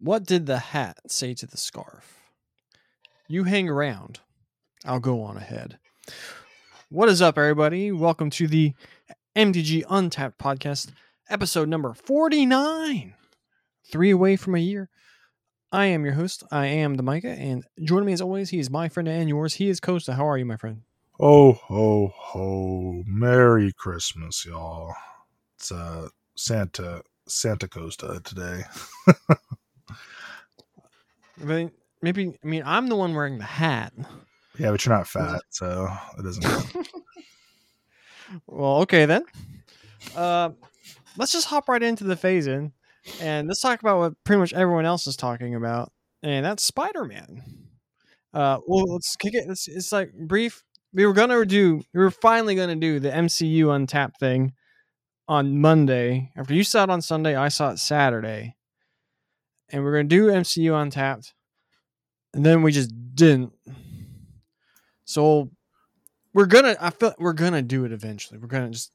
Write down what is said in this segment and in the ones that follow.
What did the hat say to the scarf? You hang around. I'll go on ahead. What is up, everybody? Welcome to the MTG Untapped podcast, episode number 49. Three away from a year. I am your host. I am the Micah, and joining me as always, he is my friend and yours. He is Costa. How are you, my friend? Oh ho ho! Merry Christmas, y'all! It's uh Santa Santa Costa today. Maybe, maybe, I mean, I'm the one wearing the hat. yeah, but you're not fat, so it doesn't. count. Well, okay then. Uh, let's just hop right into the phase in, and let's talk about what pretty much everyone else is talking about, and that's Spider Man. Uh, well, let's kick it. It's, it's like brief. We were gonna do. We were finally gonna do the MCU Untapped thing on Monday. After you saw it on Sunday, I saw it Saturday, and we are gonna do MCU Untapped, and then we just didn't. So we're gonna i feel we're gonna do it eventually. We're gonna just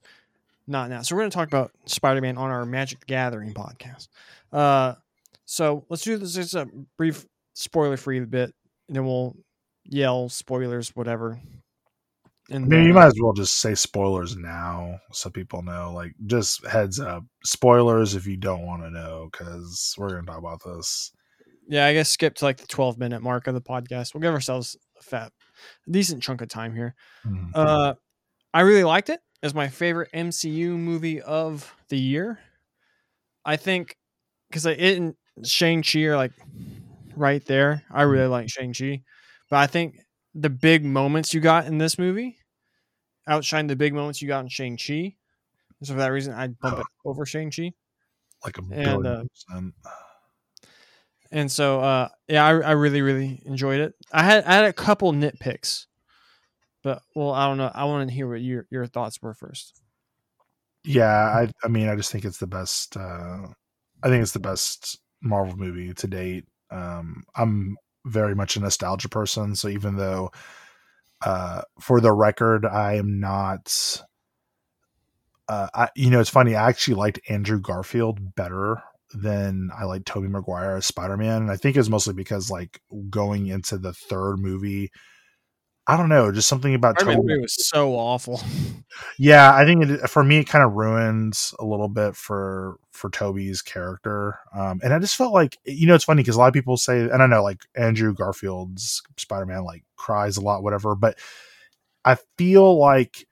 not now. So we're gonna talk about spider-man on our magic gathering podcast. Uh so let's do this just a brief spoiler free bit and then we'll yell spoilers whatever and I mean, you might as well just say spoilers now, so people know. Like, just heads up, spoilers if you don't want to know, because we're gonna talk about this. yeah i guess skip to like the 12 minute mark of the podcast we'll give ourselves a fat a decent chunk of time here Mhm. Uh, I really liked it. It's my favorite MCU movie of the year. I think because it and Shang Chi are like right there. I really like Shang Chi, but I think the big moments you got in this movie outshine the big moments you got in Shang Chi. So for that reason, I'd bump it over Shang Chi. like a and, billion uh, percent. And so, uh, yeah, I, I really, really enjoyed it. I had I had a couple nitpicks, but well, I don't know. I want to hear what your your thoughts were first. Yeah, I I mean, I just think it's the best. uh I think it's the best Marvel movie to date. Um, I'm very much a nostalgia person, so even though, uh, for the record, I am not. Uh, I you know it's funny. I actually liked Andrew Garfield better than I liked Tobey Maguire as Spider Man, and I think it's mostly because like going into the third movie. I don't know, just something about Spider-Man Tobey- was so awful. yeah, I think it, for me it kind of ruins a little bit for for Tobey's character, um, and I just felt like you know it's funny because a lot of people say, and I know like Andrew Garfield's Spider Man like cries a lot, whatever, but I feel like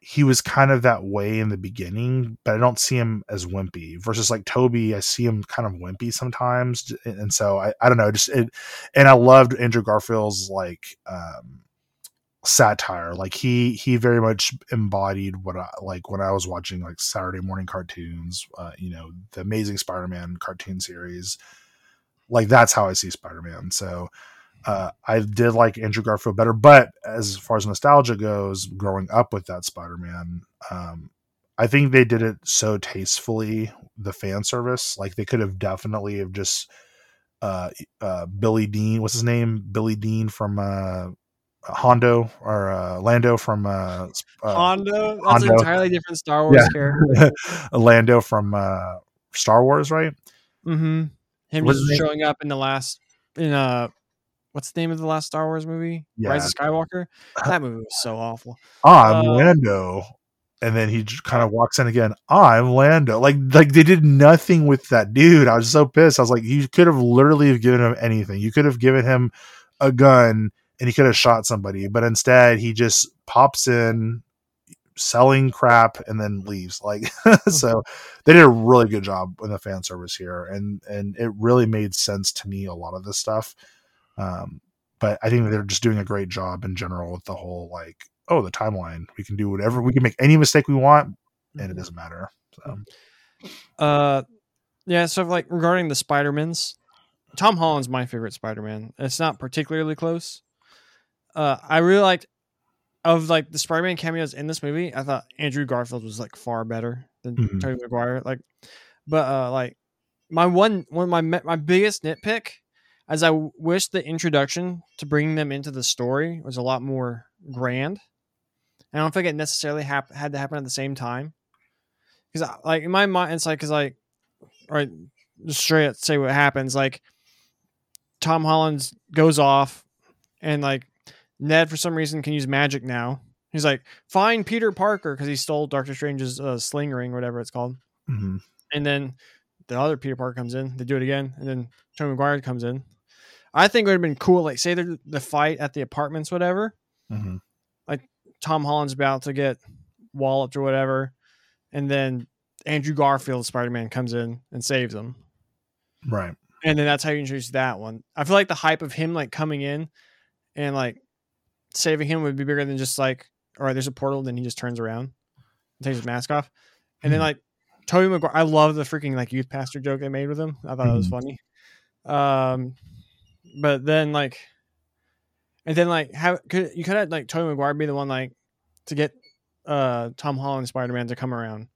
he was kind of that way in the beginning, but I don't see him as wimpy. Versus like Tobey, I see him kind of wimpy sometimes, and and so I, I don't know, just it, and I loved Andrew Garfield's like um, satire. Like he he very much embodied what I like when I was watching like Saturday morning cartoons. Uh, you know, the Amazing Spider-Man cartoon series. Like that's how I see Spider-Man. So uh, I did like Andrew Garfield better, but as far as nostalgia goes, growing up with that Spider-Man, um, I think they did it so tastefully. The fan service, like they could have definitely have just uh, uh, Billy Dean, what's his name? Billy Dean from uh, Hondo or uh, Lando from uh, uh, Hondo, that's an entirely different Star Wars Yeah. character. Lando from uh, Star Wars, right? Mm-hmm. Him What's just showing up in the last in uh what's the name of the last Star Wars movie? Rise of Skywalker. That movie was so awful. I'm Uh, Lando, and then he kind of walks in again. I'm Lando. Like like they did nothing with that dude. I was so pissed. I was like, you could have literally have given him anything. You could have given him a gun and he could have shot somebody, but instead he just pops in selling crap and then leaves like so they did a really good job with the fan service here and and it really made sense to me a lot of this stuff um but i think they're just doing a great job in general with the whole like oh the timeline we can do whatever we can make any mistake we want and it doesn't matter so Uh, yeah. So like regarding the Spider-Mans, Tom Holland's my favorite Spider-Man. It's not particularly close. Uh, I really liked of like the Spider-Man cameos in this movie. I thought Andrew Garfield was like far better than Mhm. Tobey Maguire. Like, but uh, like my one one of my my biggest nitpick, as I wish the introduction to bringing them into the story was a lot more grand. And I don't think it necessarily hap- had to happen at the same time. Because like in my mind, it's like because like, right, just straight up say what happens. Like Tom Holland goes off, and like Ned for some reason can use magic now. He's like, find Peter Parker because he stole Doctor Strange's uh, sling ring, whatever it's called. Mhm. And then the other Peter Parker comes in. They do it again, and then Tobey Maguire comes in. I think it would have been cool, like say the the fight at the apartments, whatever. Mhm. Like Tom Holland's about to get walloped or whatever, and then Andrew Garfield Spider Man comes in and saves him, Right. and then that's how you introduce that one. I feel like the hype of him like coming in and like saving him would be bigger than just like, all right, there's a portal, then he just turns around and takes his mask off, and then Mhm. like Tobey Maguire. I love the freaking like youth pastor joke they made with him. I thought that was funny. Um, but then like, and then like, how could you could have like Tobey Maguire be the one like to get uh Tom Holland Spider Man to come around?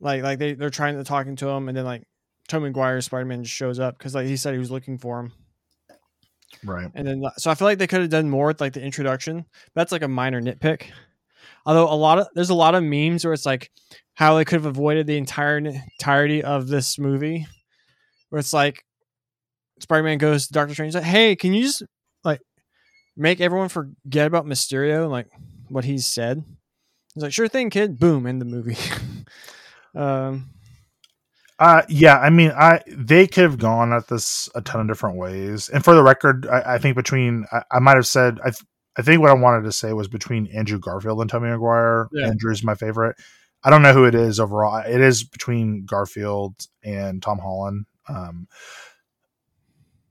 Like like they they're trying to talking to him, and then like Tobey Maguire Spider Man just shows up because like he said he was looking for him, Right. and then so I feel like they could have done more with like the introduction. That's like a minor nitpick. Although a lot of there's a lot of memes where it's like how they could have avoided the entire entirety of this movie, where it's like Spider Man goes to Doctor Strange like, "Hey, can you just like make everyone forget about Mysterio and like what he's said?" He's like, "Sure thing, kid." Boom, end the movie. um, Uh, yeah, I mean, I they could have gone at this a ton of different ways. And for the record, I, I think between I, I might have said I th- I think what I wanted to say was between Andrew Garfield and Tommy Maguire. Yeah. Andrew's my favorite. I don't know who it is overall. It is between Garfield and Tom Holland. Um,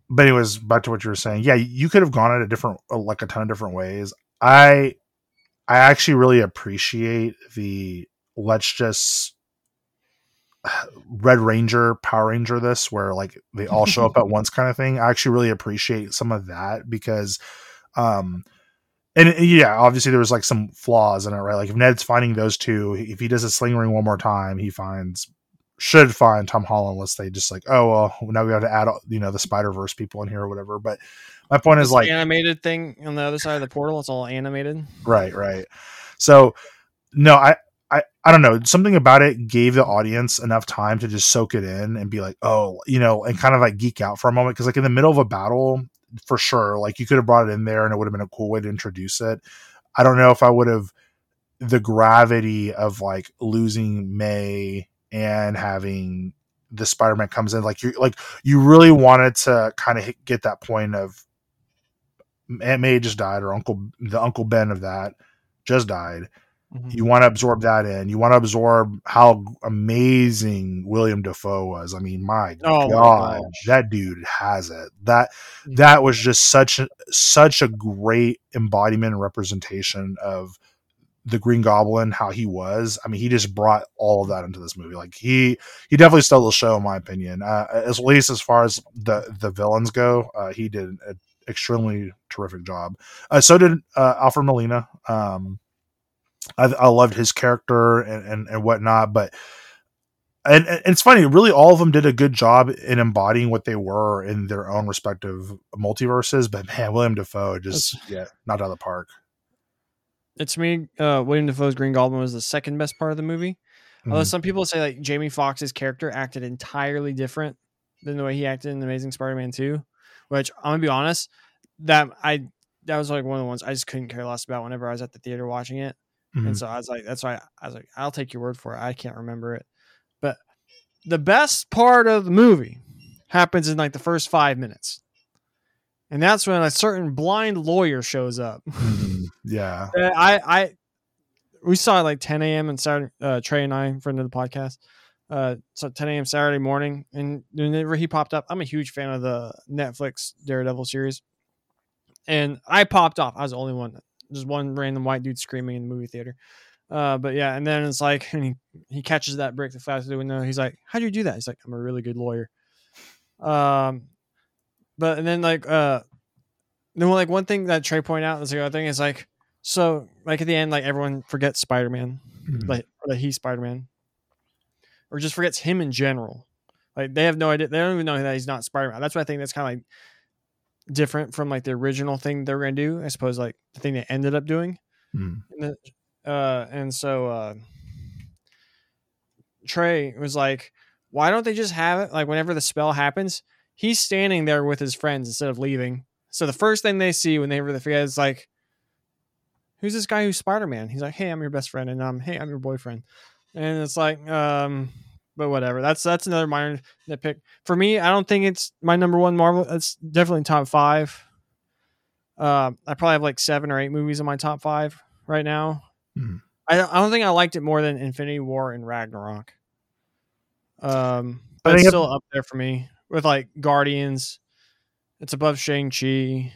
but anyways, back to what you were saying. Yeah, you could have gone at a different, like a ton of different ways. I, I actually really appreciate the let's just Red Ranger, Power Ranger this, where like they all show up at once kind of thing. I actually really appreciate some of that because, um, and it- yeah, obviously there was like some flaws in it, right? Like if Ned's finding those two, if he does a sling ring one more time, he finds should find Tom Holland unless they just like, oh well, now we have to add you know the Spider Verse people in here or whatever. But my point is like, animated thing on the other side of the portal. It's all animated. right right so no i i i don't know something about it gave the audience enough time to just soak it in and be like oh you know and kind of like geek out for a moment because like in the middle of a battle for sure like you could have brought it in there and it would have been a cool way to introduce it i don't know if i would have the gravity of like losing may and having the spider-man comes in like you like you really wanted to kind of get that point of Aunt May just died, or Uncle the Uncle Ben of that just died. Mhm. You want to absorb that in. You want to absorb how amazing William Dafoe was. I mean, my Oh my god, gosh. that dude has it. That Mhm. that was just such a, such a great embodiment and representation of the Green Goblin, how he was. I mean, he just brought all of that into this movie. Like he he definitely stole the show, in my opinion. Uh, at least as far as the the villains go, uh, he did an extremely terrific job. Uh, so did uh, Alfred Molina. Um, I, I loved his character and, and and whatnot, but. And, and it's funny, really, all of them did a good job in embodying what they were in their own respective multiverses. But man, William Dafoe just yeah, not out of the park. It's me. Uh, William Dafoe's Green Goblin was the second best part of the movie. Although Mhm. some people say like Jamie Foxx's character acted entirely different than the way he acted in Amazing Spider-Man 2, which I'm gonna be honest, that I that was like one of the ones I just couldn't care less about whenever I was at the theater watching it. Mhm. And so I was like, that's why I was like, I'll take your word for it. I can't remember it. But the best part of the movie happens in like the first five minutes. And that's when a certain blind lawyer shows up. Mhm. Yeah. I, I, we saw it like 10 a.m. and Saturday. Uh, Trey and I, friend of the podcast, uh, so 10 a.m. Saturday morning, and whenever he popped up, I'm a huge fan of the Netflix Daredevil series, and I popped off. I was the only one, just one random white dude screaming in the movie theater. Uh, but yeah, and then it's like, and he, he catches that brick that flies through the window. He's like, "How'd you do that?" He's like, "I'm a really good lawyer." Um, but and then like, uh, then like one thing that Trey pointed out, that's the other thing is like, so like at the end, like everyone forgets Spider Man, Mhm. like that he's Spider Man, or just forgets him in general. Like they have no idea. They don't even know that he's not Spider Man. That's what I think that's kind of like different from like the original thing they're gonna do. I suppose like the thing they ended up doing. Mhm. And, the, uh, and so uh, Trey was like, why don't they just have it like whenever the spell happens, he's standing there with his friends instead of leaving. So the first thing they see when they the forget is like, who's this guy who's Spider Man? He's like, hey, I'm your best friend, and um, hey, I'm your boyfriend, and it's like, um, but whatever. That's that's another minor nitpick for me. I don't think it's my number one Marvel. It's definitely top five. Uh, I probably have like seven or eight movies in my top five right now. Hmm. I, I don't think I liked it more than Infinity War and Ragnarok. Um, but it's still up there for me with like Guardians. It's above Shang Chi.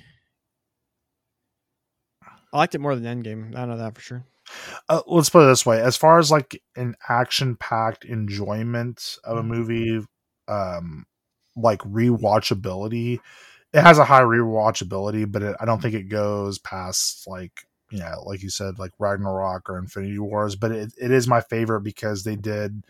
I liked it more than Endgame. I know that for sure. Uh, let's put it this way as far as like an action packed enjoyment of a Mhm. movie um like rewatchability it has a high rewatchability but it, i don't think it goes past like yeah like you said like ragnarok or infinity wars but it, it is my favorite because they did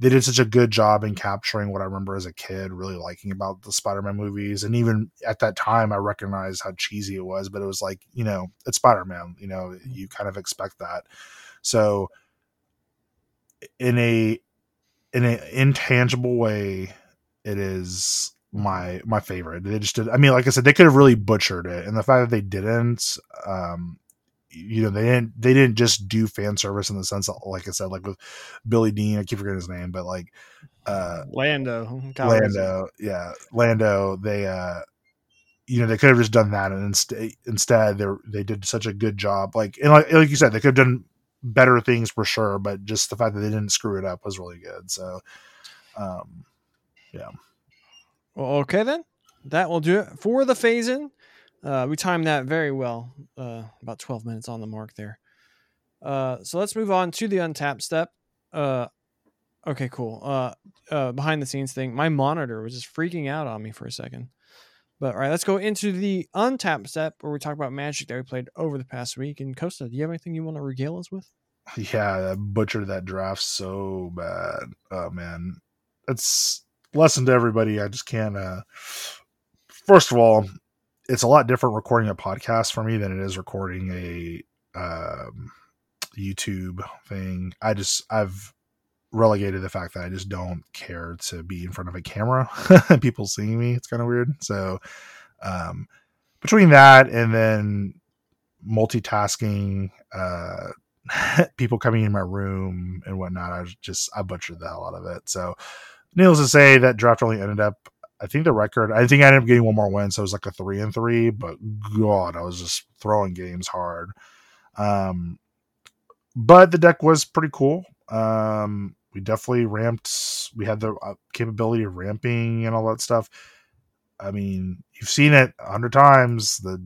they did such a good job in capturing what i remember as a kid really liking about the spider-man movies and even at that time i recognized how cheesy it was but it was like you know it's spider-man you know you kind of expect that. So in a in an intangible way it is my my favorite. They just did i mean like i said they could have really butchered it and the fact that they didn't um you know they didn't they didn't just do fan service in the sense that like i said like with billy dean i keep forgetting his name but like uh Lando. Lando, yeah, Lando. They, uh, you know, they could have just done that, and instead, instead, they they did such a good job. Like, and like, like you said, they could have done better things for sure, but just the fact that they didn't screw it up was really good. So, um, yeah Well, okay then. That will do it for the phasing. Uh, we timed that very well. Uh, about 12 minutes on the mark there. Uh, so let's move on to the untapped step. Uh, okay, cool. Uh, uh, behind the scenes thing. My monitor was just freaking out on me for a second. But all right, let's go into the untapped step where we talk about magic that we played over the past week. And Costa, do you have anything you want to regale us with? yeah, I butchered that draft so bad. Oh man, it's lesson to everybody. I just can't. First of all, it's a lot different recording a podcast for me than it is recording a um, YouTube thing. I just I've relegated the fact that I just don't care to be in front of a camera and people seeing me. It's kind of weird. So um, between that and then multitasking, uh, people coming in my room and whatnot, I just I butchered the hell out of it. So needless to say, that draft only ended up. I think the record. I think I ended up getting one more win, so it was like a three and three. But God, I was just throwing games hard. Um, but the deck was pretty cool. Um, we definitely ramped. We had the uh, capability of ramping and all that stuff. I mean, you've seen it a hundred times. The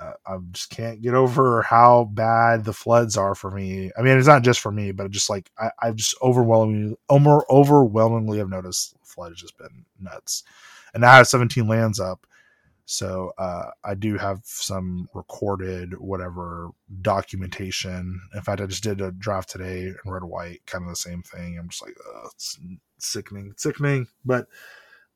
uh, I just can't get over how bad the floods are for me. I mean, it's not just for me, but just like I, I've just overwhelmingly, over, overwhelmingly have noticed flood has just been nuts. And now I have 17 lands up. So uh, I do have some recorded whatever documentation. In fact, I just did a draft today in red white, kind of the same thing. I'm just like, oh, it's sickening, sickening. But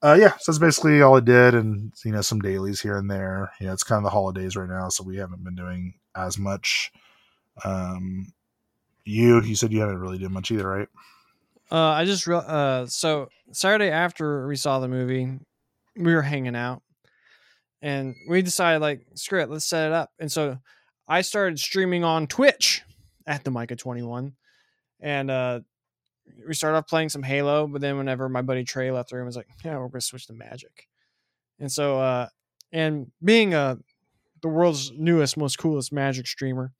uh, yeah, so that's basically all I did, and you know some dailies here and there. You know, it's kind of the holidays right now, so we haven't been doing as much. Um, you you said you haven't really done much either, right? Uh, I just real uh, so Saturday after we saw the movie, we were hanging out, and we decided like screw it, let's set it up. And so I started streaming on Twitch at the Micah Twenty One, and uh, we started off playing some Halo. But then whenever my buddy Trey left the room, I was like, yeah, we're gonna switch to Magic. And so, uh, and being uh, the world's newest, most coolest Magic streamer,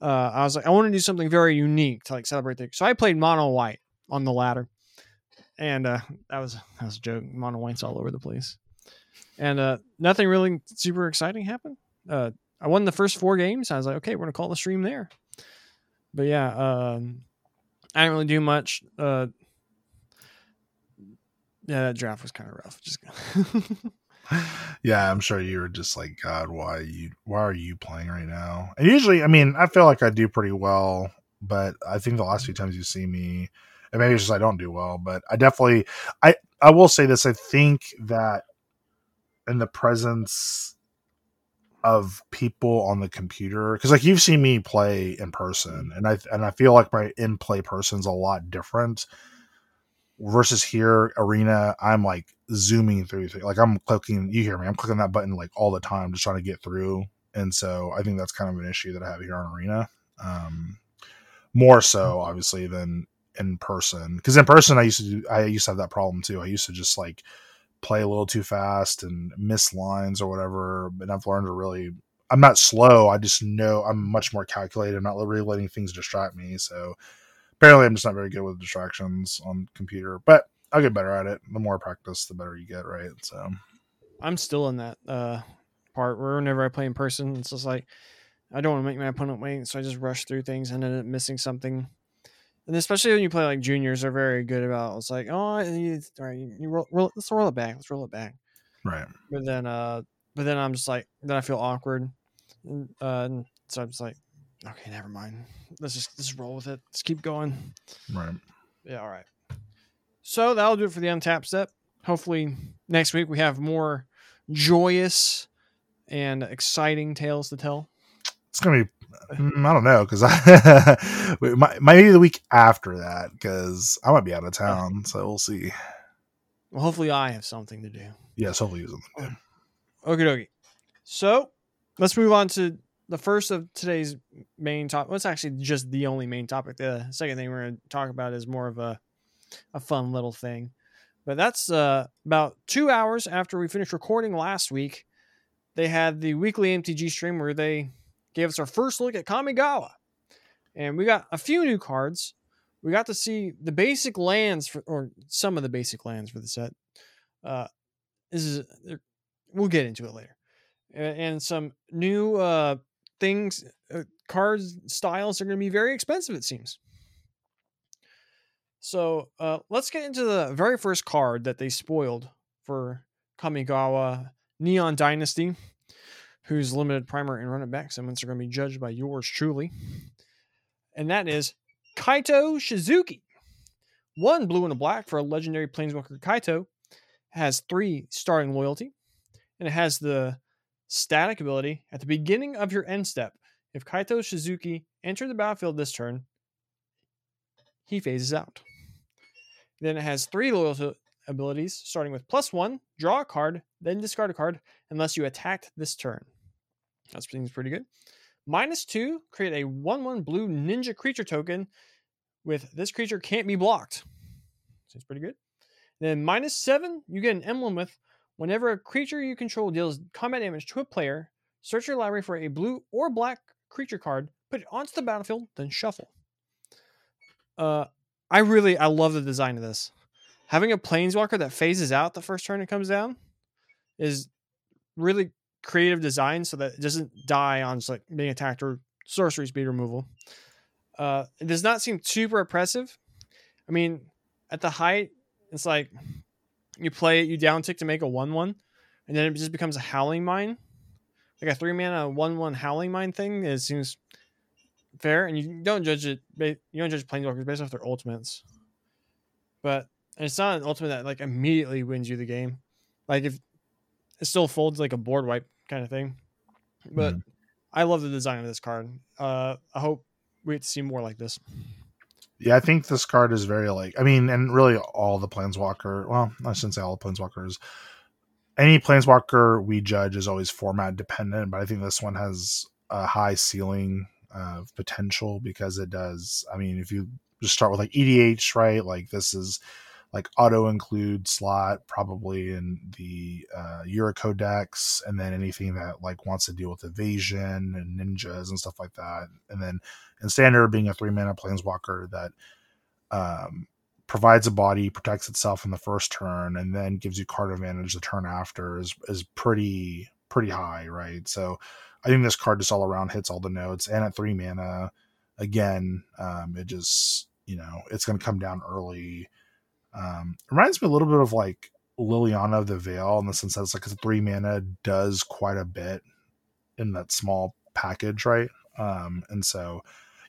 uh, I was like, I want to do something very unique to like celebrate the. So I played Mono White on the ladder, and uh, that was that was a joke. Mono White's all over the place, and uh, nothing really super exciting happened. Uh, I won the first four games. I was like, okay, we're gonna call the stream there. But yeah, um, I didn't really do much. Uh, yeah, that draft was kind of rough. Just yeah, I'm sure you were just like, God, why you why are you playing right now? And usually, I mean, I feel like I do pretty well, but I think the last few times you see me, and maybe it's just I don't do well, but I definitely I I will say this. I think that in the presence of people on the computer because like you've seen me play in person and i and i feel like my in play person's a lot different versus here arena i'm like zooming through th- like i'm clicking you hear me i'm clicking that button like all the time just trying to get through and so i think that's kind of an issue that i have here on arena um more so obviously than in person because in person i used to do i used to have that problem too i used to just like play a little too fast and miss lines or whatever And i've learned to really i'm not slow i just know i'm much more calculated i'm not really letting things distract me so apparently i'm just not very good with distractions on computer but i'll get better at it. The more practice the better you get right? So. I'm still in that uh, part where whenever I play in person, it's just like I don't want to make my opponent wait, so I just rush through things and end up missing something. And especially when you play like juniors, they're very good about. It's like, oh, you, all right, you roll, roll, let's roll it back, let's roll it back. right But then, uh, but then I'm just like, then I feel awkward, and, uh, and so I'm just like, okay, never mind. Let's just let's roll with it. Let's keep going. right Yeah, all right. So that'll do it for the untapped step. Hopefully next week we have more joyous and exciting tales to tell. it's gonna be i don't know because i might, might be the week after that because i might be out of town so we'll see Well, hopefully I have something to do. yes hopefully using them Okie dokie. So let's move on to the first of today's main topic. Well, it's actually just the only main topic. The second thing we're going to talk about is more of a, a fun little thing. But that's uh, about two hours after we finished recording last week. They had the weekly MTG stream where they gave us our first look at Kamigawa. And we got a few new cards. We got to see the basic lands, for, or some of the basic lands for the set. Uh, this is we'll get into it later A- and some new uh things uh, cards styles are going to be very expensive it seems so uh let's get into the very first card that they spoiled for kamigawa neon dynasty whose limited primer and run it back summons are going to be judged by yours truly and that is kaito shizuki one blue and a black for a legendary planeswalker kaito has three starting loyalty and it has the static ability at the beginning of your end step. If Kaito Shizuki enter the battlefield this turn, he phases out. Then it has three loyalty abilities, starting with plus one, draw a card, then discard a card unless you attacked this turn. That seems pretty good. Minus two, create a 1 1 blue ninja creature token with this creature can't be blocked. Seems pretty good. Then minus seven, you get an emblem with Whenever a creature you control deals combat damage to a player, search your library for a blue or black creature card, put it onto the battlefield, then shuffle. Uh, I really I love the design of this. Having a planeswalker that phases out the first turn it comes down is really creative design so that it doesn't die on just like being attacked or sorcery speed removal. Uh, it does not seem super oppressive. I mean, at the height, it's like you play it, you down tick to make a one one, and then it just becomes a howling mine, like a three mana one one howling mine thing. It seems fair, and you don't judge it. You don't judge planeswalkers based off their ultimates, but it's not an ultimate that like immediately wins you the game. Like if it still folds like a board wipe kind of thing, but I love the design of this card. Uh, I hope we get to see more like this. Yeah, I think this card is very like I mean, and really all the planeswalker. Well, I shouldn't say all the planeswalkers. Any planeswalker we judge is always format dependent, but I think this one has a high ceiling of potential because it does. I mean, if you just start with like EDH, right? Like this is like auto include slot probably in the uh, Yuriko decks, and then anything that like wants to deal with evasion and ninjas and stuff like that, and then in standard being a three mana planeswalker that um, provides a body, protects itself in the first turn, and then gives you card advantage the turn after is is pretty pretty high, right? So I think this card just all around hits all the notes, and at three mana, again, um, it just you know it's going to come down early. Um, reminds me a little bit of like Liliana of the Veil in the sense that it's like a three mana does quite a bit in that small package, right? Um, and so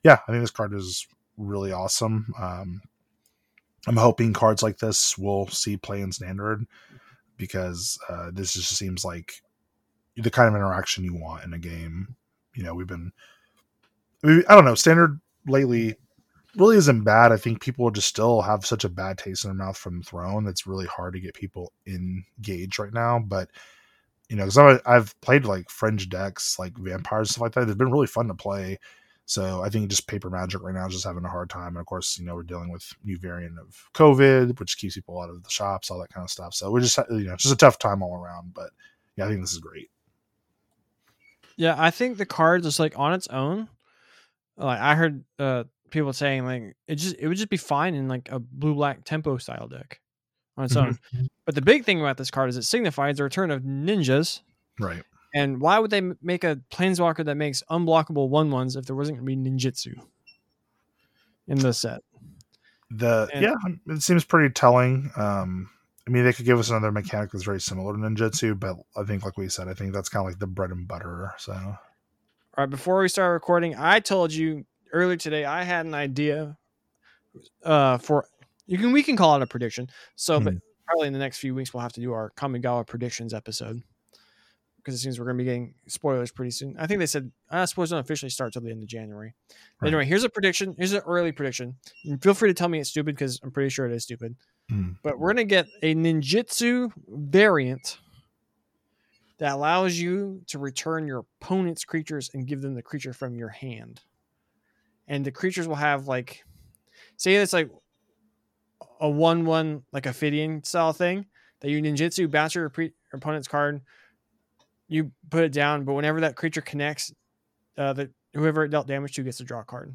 yeah, I think this card is really awesome. Um, I'm hoping cards like this will see play in standard because uh, this just seems like the kind of interaction you want in a game. You know, we've been, I don't know, standard lately really isn't bad. I think people just still have such a bad taste in their mouth from Throne that's really hard to get people engaged right now. But you know, because I've played like fringe decks, like vampires stuff like that. It's been really fun to play. So I think just paper magic right now is just having a hard time. And of course, you know, we're dealing with new variant of COVID, which keeps people out of the shops, all that kind of stuff. So we're just you know, just a tough time all around. But yeah, I think this is great. Yeah, I think the card just like on its own. Like I heard uh people saying like it just it would just be fine in like a blue black tempo style deck on its own. Mhm. But the big thing about this card is it signifies the return of ninjas. Right. And why would they make a planeswalker that makes unblockable one ones if there wasn't going to be ninjutsu in the set? The And- yeah, it seems pretty telling. Um, I mean, they could give us another mechanic that's very similar to ninjutsu, but I think, like we said, I think that's kind of like the bread and butter. So All right, before we start recording, I told you earlier today I had an idea uh for you can we can call it a prediction. So but probably in the next few weeks we'll have to do our Kamigawa predictions episode. Because it seems we're gonna be getting spoilers pretty soon. I think they said uh spoilers don't officially start till the end of January. Right. Anyway, here's a prediction. Here's an early prediction. And feel free to tell me it's stupid because I'm pretty sure it is stupid. Mm. But we're gonna get a ninjutsu variant that allows you to return your opponent's creatures and give them the creature from your hand. And the creatures will have like say it's like a one one like a Ophidian style thing that you ninjutsu bounce your pre- opponent's card, you put it down, but whenever that creature connects, uh the whoever it dealt damage to gets to draw a card.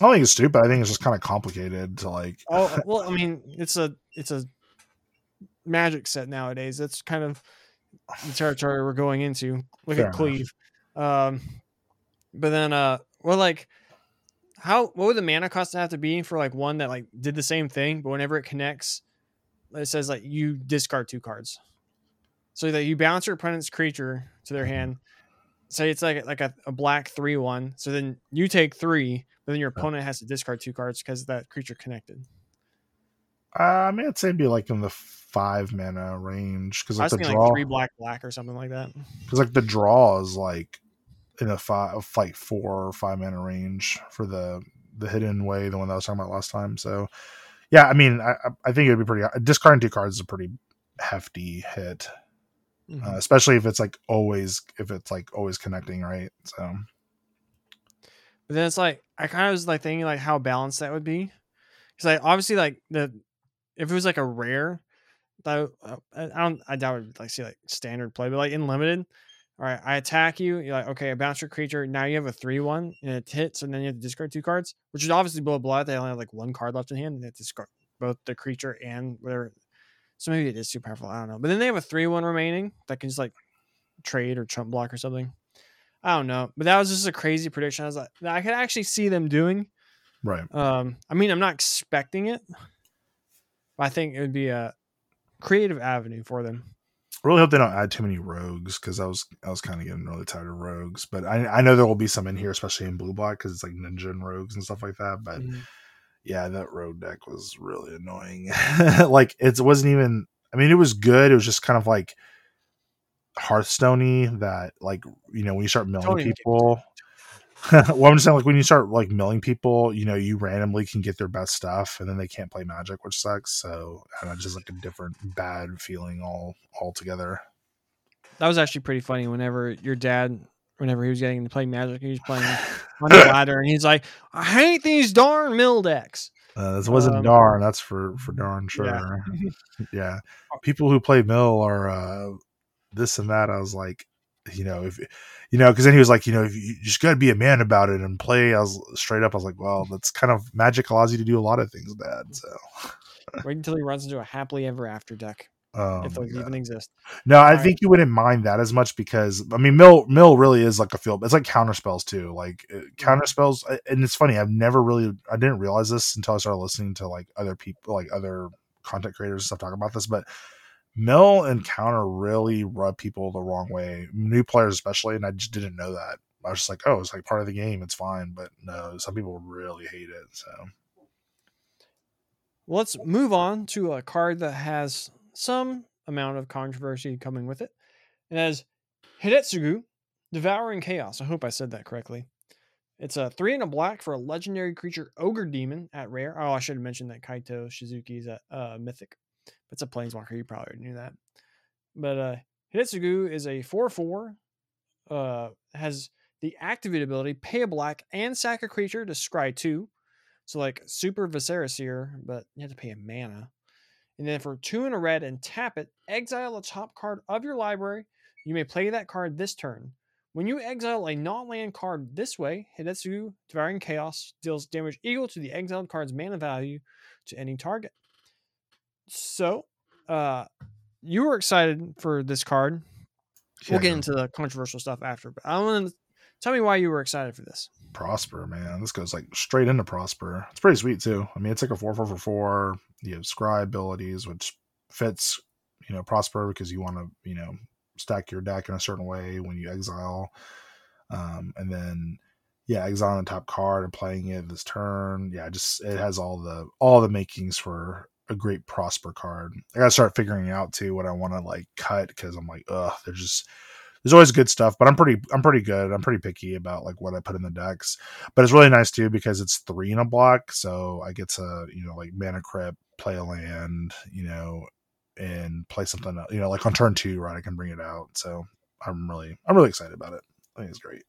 I don't think it's stupid. I think it's just kind of complicated to like. Oh well, I mean, it's a it's a magic set nowadays. That's kind of the territory we're going into. Look Fair at. Cleave. Um, but then, uh, well, like, how what would the mana cost have to be for like one that like did the same thing, but whenever it connects, it says like you discard two cards, so that you bounce your opponent's creature to their hand. Say it's like like a, a black three one, so then you take three, but then your opponent has to discard two cards because that creature connected. Uh, I mean, I'd say it'd be like in the five mana range because I like was the thinking draw, like three black black or something like that. because like the draw is like in a five, like four or five mana range for the the hidden way, the one that I was talking about last time. So, yeah, I mean, I I- think it'd be pretty. Discarding two cards is a pretty hefty hit, Mhm. uh, especially if it's like always if it's like always connecting, right? So, But then it's like I kind of was like thinking like how balanced that would be, because like obviously like the if it was like a rare, that uh, I I don't I doubt would like see like standard play, but like in limited, all right, I attack you, you're like okay, I bounce your creature, now you have a three one and it hits, and then you have to discard two cards, which is obviously blow blood. They only have like one card left in hand, and they have to discard both the creature and whatever. So maybe it is too powerful. I don't know. But then they have a three one remaining that can just like trade or chump block or something. I don't know, but that was just a crazy prediction. I was like, I could actually see them doing. right. Um, I mean, I'm not expecting it, but I think it would be a creative avenue for them. I really hope they don't add too many rogues because I was I was kind of getting really tired of rogues. But I I know there will be some in here, especially in blue black because it's like ninja and rogues and stuff like that. But yeah, that rogue deck was really annoying. like it wasn't even. I mean, it was good. It was just kind of like Hearthstoney that like you know when you start milling Totally people. well, I'm just saying like when you start like milling people, you know, you randomly can get their best stuff, and then they can't play Magic, which sucks. So I don't know, just like a different bad feeling all altogether. That was actually pretty funny. Whenever your dad, whenever he was getting to play Magic, he was playing on the ladder, and he's like, "I hate these darn mill decks." Uh, this wasn't Um, darn. That's for for darn sure. yeah. Yeah. People who play mill are uh, this and that. I was like, you know, if you know, because then he was like, you know, if you, just got to be a man about it and play. I was straight up. I was like, well, that's kind of magic allows you to do a lot of things, Dad. So, Wait until he runs into a happily ever after deck, um, if those even exist. no, I Alright. think you wouldn't mind that as much because I mean, mill mill really is like a field. It's like counter spells too. Like uh, counter spells, uh, and it's funny. I've never really, I didn't realize this until I started listening to like other people, like other content creators and stuff talking about this. But mill and counter really rub people the wrong way, new players especially, and I just didn't know that. I was just like, oh, it's like part of the game. It's fine, but no, some people really hate it. So let's move on to a card that has some amount of controversy coming with it. It has Hidetsugu, Devouring Chaos. I hope I said that correctly. It's a three and a black for a legendary creature ogre demon at rare. Oh, I should have mentioned that Kaito Shizuki is at uh, mythic. It's a planeswalker. You probably knew that. But uh, is a 4 4. Uh, has the activated ability pay a black and sack a creature to scry 2. So, like Super Viscera Seer, but you have to pay a mana. And then for two and a red and tap it, exile a top card of your library. You may play that card this turn. When you exile a non land card this way, Hidetsugu Devouring Chaos deals damage equal to the exiled card's mana value to any target. So, uh, you were excited for this card. We'll get into the controversial stuff after, but I want to tell me why you were excited for this. Prosper, man. This goes like straight into Prosper. It's pretty sweet too. I mean, it's like a four four for four. You have scry abilities, which fits, you know, Prosper because you want to, you know, stack your deck in a certain way when you exile. Um, and then yeah, exiling the top card and playing it this turn. Yeah, just it has all the all the makings for a great Prosper card. I gotta start figuring out too what I want to like cut because I'm like, ugh, they're just there's always good stuff, but I'm pretty I'm pretty good. I'm pretty picky about like what I put in the decks. But it's really nice too because it's three in a block, so I get to you know like mana crypt, play a land, you know, and play something else, you know like on turn two, right? I can bring it out. So I'm really I'm really excited about it. I think it's great.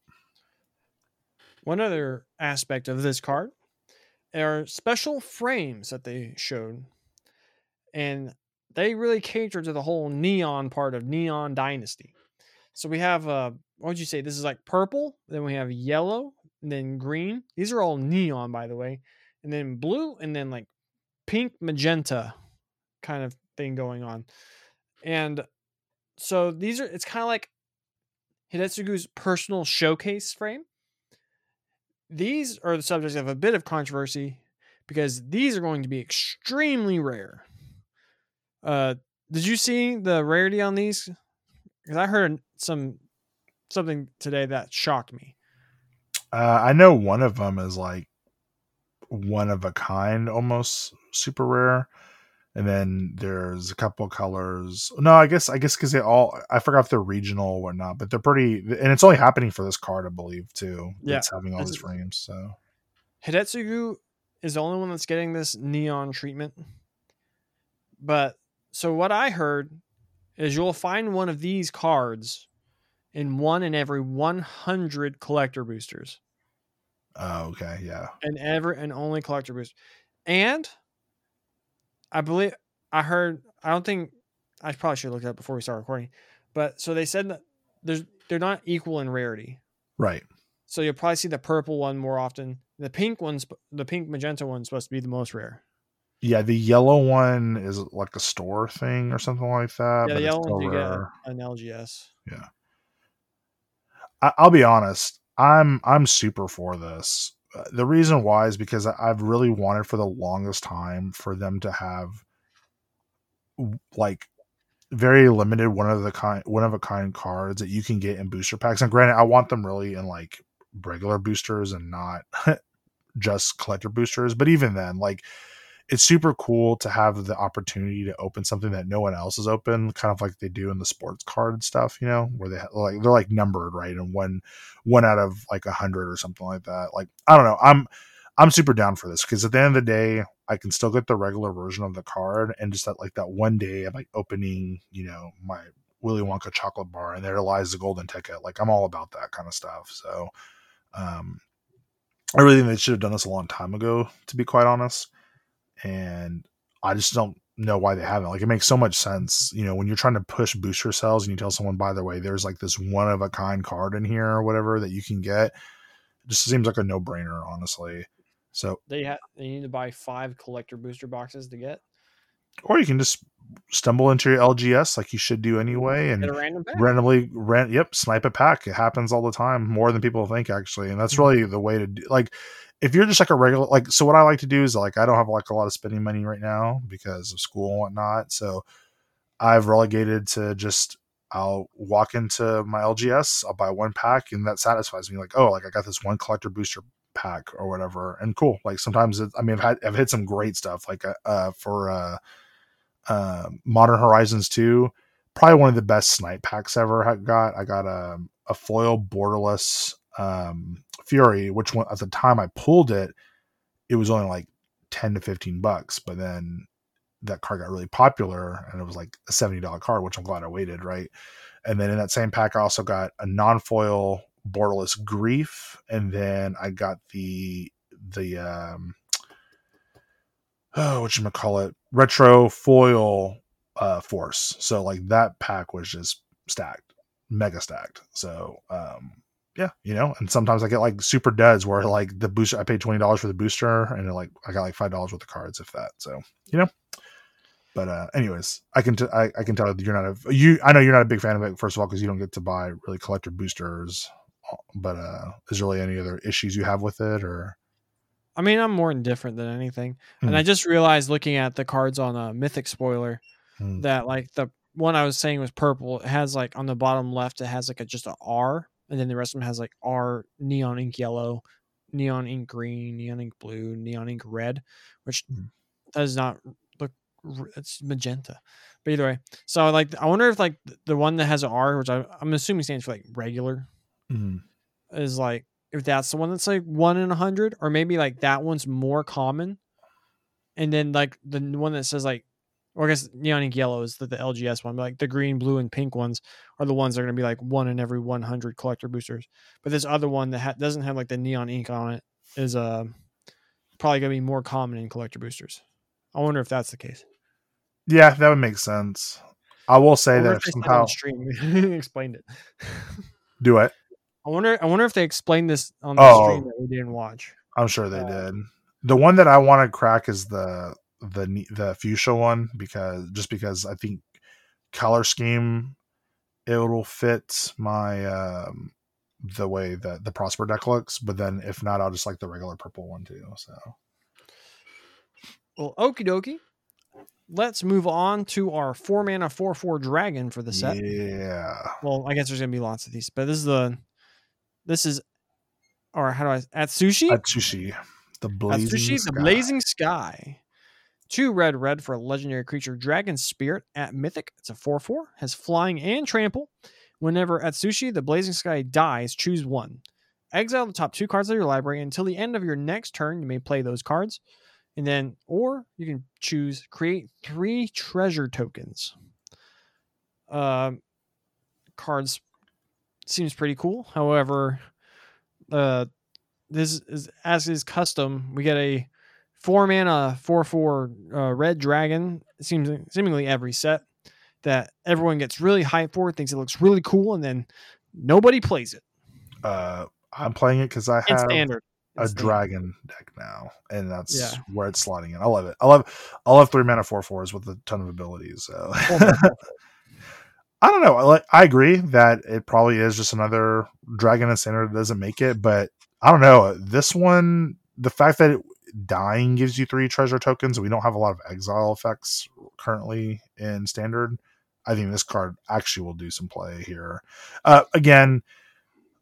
One other aspect of this card are special frames that they showed. And they really cater to the whole neon part of Neon Dynasty. So we have uh what would you say? This is like purple, then we have yellow, and then green. These are all neon, by the way. And then blue, and then like pink magenta kind of thing going on. And so these are it's kind of like Hidetsugu's personal showcase frame these are the subjects of a bit of controversy because these are going to be extremely rare. Uh, did you see the rarity on these? Because I heard some something today that shocked me. Uh, I know one of them is like one of a kind, almost super rare. And then there's a couple colors. No, I guess I guess because they all I forgot if they're regional or whatnot, but they're pretty. And it's only happening for this card, I believe, too. Yeah. it's having all these frames. So Hidetsugu is the only one that's getting this neon treatment. But so what I heard is you'll find one of these cards in one in every 100 collector boosters. oh, okay, yeah, and ever and only collector boost. And I believe I heard I don't think I probably should look it up before we start recording. But so they said that there's they're not equal in rarity. right. So you'll probably see the purple one more often. The pink one's the pink magenta one's supposed to be the most rare. Yeah, the yellow one is like a store thing or something like that. yeah, but the yellow ones you get an LGS. Yeah. I, I'll be honest. I'm I'm super for this. Uh, The reason why is because I've really wanted for the longest time for them to have like very limited one of the kind one of a kind cards that you can get in booster packs. And granted, I want them really in like regular boosters and not just collector boosters. But even then, like it's super cool to have the opportunity to open something that no one else has opened, kind of like they do in the sports card stuff, you know, where they ha- like they're like numbered, right, and one one out of like a hundred or something like that. Like I don't know, I'm I'm super down for this because at the end of the day, I can still get the regular version of the card, and just that like that one day I'm like opening, you know, my Willy Wonka chocolate bar, and there lies the golden ticket. Like I'm all about that kind of stuff. So, um, I really think they should have done this a long time ago, to be quite honest. And I just don't know why they haven't. Like it makes so much sense, you know, when you're trying to push booster cells and you tell someone, by the way, there's like this one of a kind card in here or whatever that you can get. It just seems like a no brainer, honestly. So, They have they need to buy five collector booster boxes to get. or you can just stumble into your LGS like you should do anyway, and random randomly rent yep snipe a pack it happens all the time more than people think actually and that's hmm. really the way to do like if you're just like a regular like so what i like to do is like i don't have like a lot of spending money right now because of school and whatnot so i've relegated to just i'll walk into my lgs i'll buy one pack and that satisfies me like oh like i got this one collector booster pack or whatever and cool like sometimes it, i mean i've had i've hit some great stuff like uh, uh for uh uh modern horizons 2 probably one of the best snipe packs ever ha- got. I got a a foil borderless um, Fury, which one at the time I pulled it, it was only like ten to fifteen bucks. But then that card got really popular, and it was like a seventy dollar card, which I'm glad I waited, right? And then in that same pack, I also got a non foil borderless grief, and then I got the the um oh what you gonna call it retro foil uh force. So like that pack was just stacked, mega stacked. So um yeah, you know, and sometimes I get like super duds where like the booster I paid twenty dollars for the booster and like I got like five dollars worth of cards if that. So you know. But uh anyways, I can t- I, I can tell you're not a you I know you're not a big fan of it first of all because you don't get to buy really collector boosters. But uh is there really any other issues you have with it or I mean, I'm more indifferent than anything. And Hmm. I just realized looking at the cards on a Mythic spoiler Hmm. that like the one I was saying was purple. It has like on the bottom left, it has like a just a R, and then the rest of them has like R neon ink yellow, neon ink green, neon ink blue, neon ink red, which Hmm. does not look. It's magenta, but either way. So like, I wonder if like the one that has an R, which I, I'm assuming stands for like regular, Mhm. is like if that's the one that's like one in a hundred, or maybe like that one's more common, and then like the one that says like, or I guess neon ink yellow is the, the LGS one, but like the green, blue, and pink ones are the ones that are gonna be like one in every one hundred collector boosters. But this other one that ha- doesn't have like the neon ink on it is uh probably gonna be more common in collector boosters. I wonder if that's the case. Yeah, that would make sense. I will say wonder that if if they somehow stream explained it. do it. I wonder. I wonder if they explained this on the Oh. stream that we didn't watch. I'm sure they Uh, did. The one that I want to crack is the the the fuchsia one because just because I think color scheme it'll fit my um the way that the prosper deck looks but then if not i'll just like the regular purple one too so Well, okie dokie. Let's move on to our four mana four four dragon for the set. yeah Well, I guess there's gonna be lots of these, but this is the this is or how do I at sushi? Atsushi. the blazing Atsushi, the sky. blazing sky. Two red red for a legendary creature, Dragon Spirit at Mythic. It's a 4 4, has flying and trample. Whenever Atsushi, the blazing sky, dies, choose one. Exile the top two cards of your library until the end of your next turn. You may play those cards. And then, or you can choose create three treasure tokens. Um, cards seems pretty cool. However, uh, this is as is custom. We get a four mana, four four uh, red dragon. Seems seemingly every set that everyone gets really hyped for, thinks it looks really cool, and then nobody plays it. uh i'm playing it because i It's have standard. a standard. dragon deck now and that's Yeah. where it's slotting in i love it i love i love three mana four fours with a ton of abilities so. I don't know. I, I agree that it probably is just another dragon and standard that doesn't make it, but I don't know. This one, the fact that it, dying gives you three treasure tokens, we don't have a lot of exile effects currently in standard. I think this card actually will do some play here. Uh, again,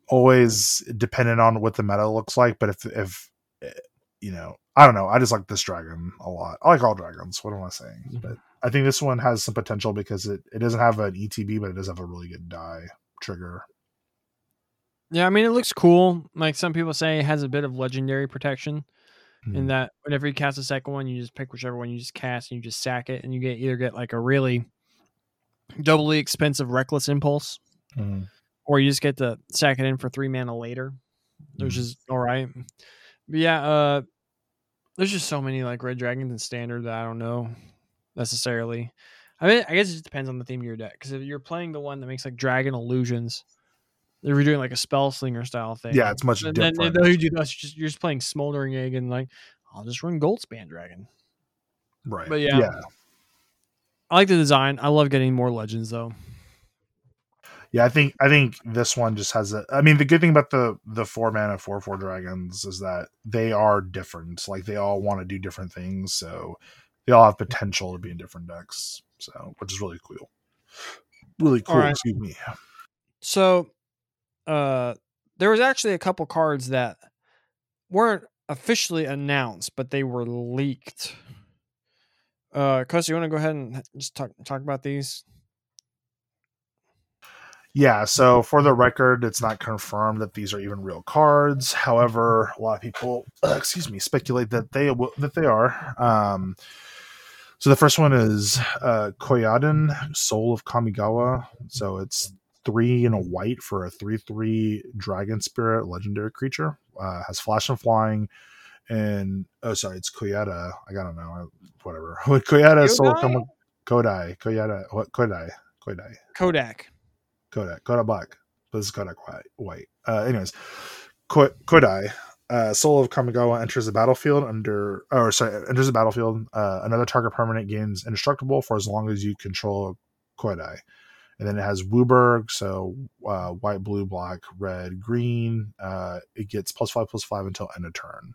always dependent on what the meta looks like, but if if eh, you know, I don't know. I just like this dragon a lot. I like all dragons. What am I saying? Mhm. But I think this one has some potential because it, it doesn't have an ETB, but it does have a really good die trigger. Yeah, I mean it looks cool. Like some people say, it has a bit of legendary protection Hmm. in that whenever you cast a second one, you just pick whichever one you just cast and you just sack it, and you get either get like a really doubly expensive reckless impulse, Mhm. or you just get to sack it in for three mana later, which Mhm. is all right. But yeah, uh, there's just so many like red dragons in standard that I don't know necessarily. I mean, I guess it just depends on the theme of your deck. Because if you're playing the one that makes like dragon illusions, if you're doing like a spell slinger style thing, Yeah, it's much and then different. then you do that, you're just, you're just playing smoldering egg and like I'll just run goldspan dragon. right. but yeah. yeah. I like the design. I love getting more legends though. Yeah, I think I think this one just has a. I mean, the good thing about the the four mana four four dragons is that they are different. Like they all want to do different things, so they all have potential to be in different decks. So, which is really cool. Really cool. right. Excuse me. So, uh, there was actually a couple cards that weren't officially announced, but they were leaked. Uh, Kosi, you want to go ahead and just talk talk about these? Yeah, so for the record, it's not confirmed that these are even real cards. However, a lot of people, uh, excuse me, speculate that they will, that they are. Um, so the first one is uh, Koyaden, Soul of Kamigawa. So it's three and a white for a three-three Dragon Spirit legendary creature. Uh, has flash and flying, and oh, sorry, it's Koyada. I don't know, whatever. Koyada, Soul of Kamigawa. Kodai, Koyada, what Kodai, Kodai, Kodak. Kodak, Kodak Black. But this is Kodak White. white. Uh, anyways, Kodai, uh, Soul of Kamigawa enters the battlefield under, or sorry, enters the battlefield. Uh, another target permanent gains indestructible for as long as you control Kodai. And then it has WUBRG, so uh, white, blue, black, red, green. Uh, it gets plus five, plus five until end of turn.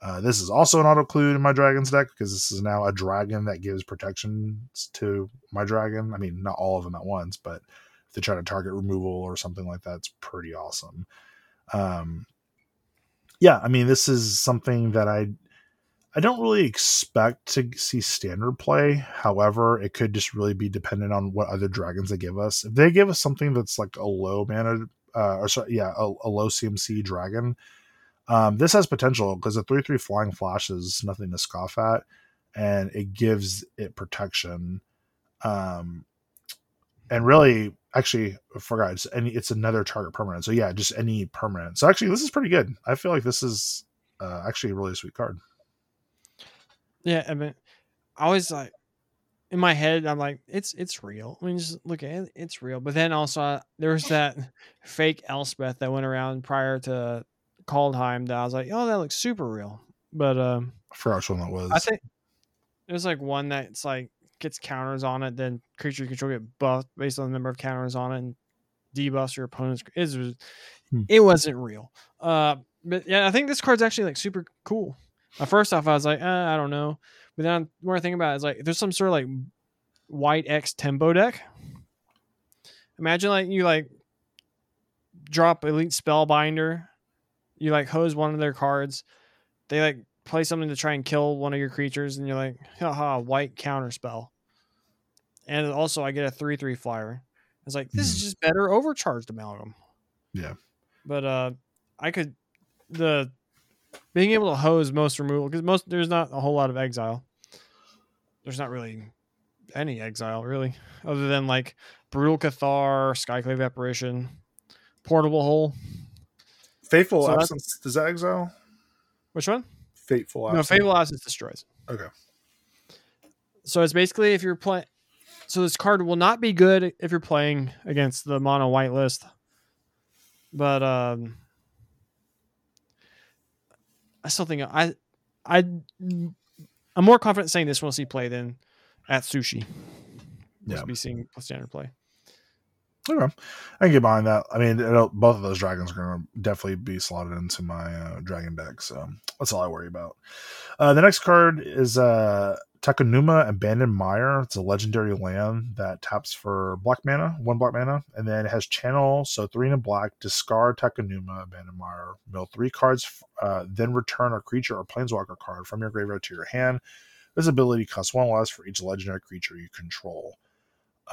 Uh, this is also an auto clue in my dragon's deck because this is now a dragon that gives protections to my dragon. I mean, not all of them at once, but if they try to target removal or something like that, it's pretty awesome. Um, yeah, I mean, this is something that I I don't really expect to see standard play. However, it could just really be dependent on what other dragons they give us. If they give us something that's like a low mana, uh, or sorry, yeah, a, a low CMC dragon, um, this has potential because a three three flying flash is nothing to scoff at, and it gives it protection. Um, and really, actually, I forgot it's any it's another target permanent. So yeah, just any permanent. So actually, this is pretty good. I feel like this is uh, actually a really sweet card. Yeah, I mean, I always like in my head, I'm like, it's it's real. I mean, just look at it, it's real. But then also, uh, there was that fake Elspeth that went around prior to Kaldheim that I was like, oh, that looks super real. But um, I forgot which one that was. I think there's like one that's like gets counters on it, then creature control get buffed based on the number of counters on it, and debuffs your opponent's. It was, hmm. it wasn't real. Uh, but yeah, I think this card's actually like super cool. At first off, I was like, eh, I don't know, but then more I think about it, is like, there's some sort of like white X tempo deck. Imagine like you like drop elite spellbinder, you like hose one of their cards, they like play something to try and kill one of your creatures, and you're like, haha, white counter spell. And also, I get a three three flyer. It's like this is hmm. just better overcharged amalgam. Yeah, but uh, I could the being able to hose most removal because most there's not a whole lot of exile. There's not really any exile really, other than like brutal Cathar, Skyclave apparition, portable hole. Fateful so absence does that exile? Which one? Fateful Absence. No, Fateful Absence destroys. Okay. So it's basically if you're playing. So this card will not be good if you're playing against the mono white list. But um, I still think I, I, I'm more confident saying this will see play than Atsushi. Yeah. Be seeing standard play. Okay. I can get behind that. I mean, both of those dragons are going to definitely be slotted into my uh, dragon deck, so that's all I worry about. Uh, the next card is uh, Takenuma Abandoned Mire. It's a legendary land that taps for black mana, one black mana, and then it has channel, so three in a black. Discard Takenuma Abandoned Mire. Mill three cards, uh, then return a creature or planeswalker card from your graveyard to your hand. This ability costs one less for each legendary creature you control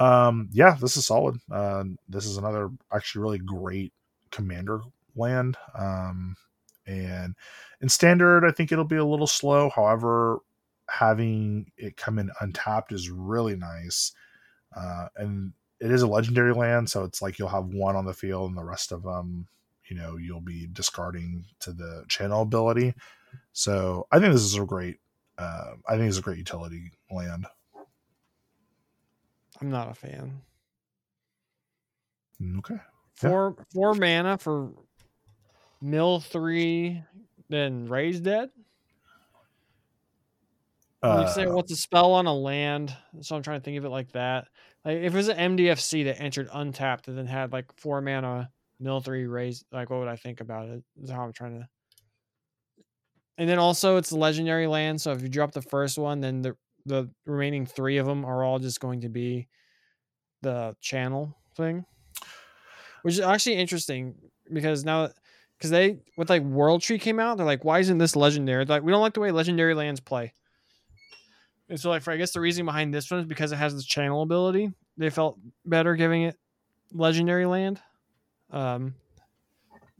um, yeah, this is solid. Uh, this is another actually really great commander land. Um, and in standard, I think it'll be a little slow. However, having it come in untapped is really nice. Uh, and it is a legendary land, so it's like you'll have one on the field, and the rest of them, you know, you'll be discarding to the channel ability. So I think this is a great. Uh, I think it's a great utility land. I'm not a fan. Okay. Four yeah. four mana for mill three, then raise dead. Uh, you say what's a spell on a land? So I'm trying to think of it like that. Like if it was an MDFC that entered untapped and then had like four mana, mill three raise, like what would I think about it? Is how I'm trying to. And then also it's a legendary land, so if you drop the first one, then the the remaining three of them are all just going to be the channel thing, which is actually interesting because now because they with like World Tree came out, they're like, why isn't this legendary? They're like, we don't like the way legendary lands play. And so, like, for I guess the reason behind this one is because it has this channel ability. They felt better giving it legendary land. Um,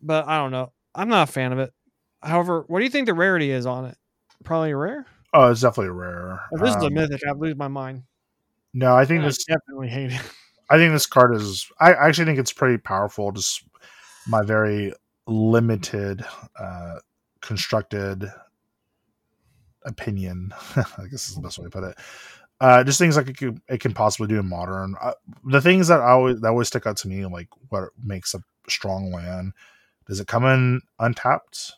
but I don't know. I'm not a fan of it. However, what do you think the rarity is on it? Probably rare. Oh, it's definitely rare. If this is a Um, mythic, I'd lose my mind. No, I think I this. definitely hate it. I think this card is. I actually think it's pretty powerful. Just my very limited, uh, constructed opinion. I guess is the best way to put it. Uh, just things like it, could, it can possibly do in modern. Uh, the things that I always that always stick out to me, like what makes a strong land. Does it come in untapped?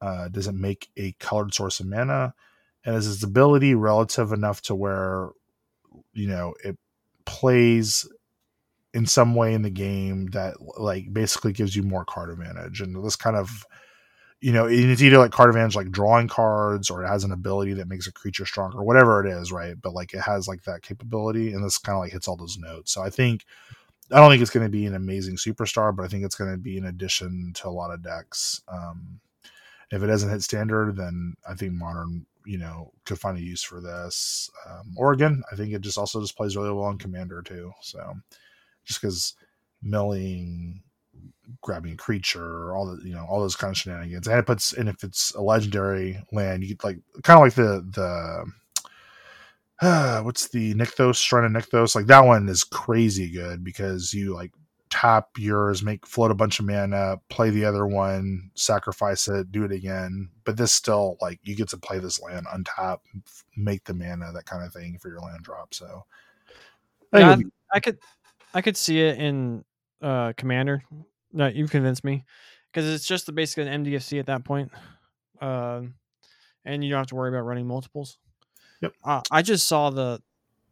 Uh, does it make a colored source of mana? And is its ability relative enough to where you know it plays in some way in the game that like basically gives you more card advantage. And this kind of you know it's either like card advantage like drawing cards or it has an ability that makes a creature stronger whatever it is right? But like it has like that capability and this kind of like hits all those notes. So i think i don't think it's going to be an amazing superstar but i think it's going to be an addition to a lot of decks. Um if it doesn't hit standard then i think modern you know could find a use for this um, or again i think it just also just plays really well in commander too so just because milling grabbing a creature all the you know all those kind of shenanigans and it puts and if it's a legendary land you get like kind of like the the uh, what's the Nykthos, Shrine of Nykthos? Like that one is crazy good because you like tap yours, make float a bunch of mana, play the other one, sacrifice it, do it again. But this still like you get to play this land untap, f- make the mana, that kind of thing for your land drop. So I Yeah, be- I could, I could see it in uh, Commander. No, you've convinced me because it's just the basically an MDFC at that point, um, and you don't have to worry about running multiples. Yep. Uh, I just saw the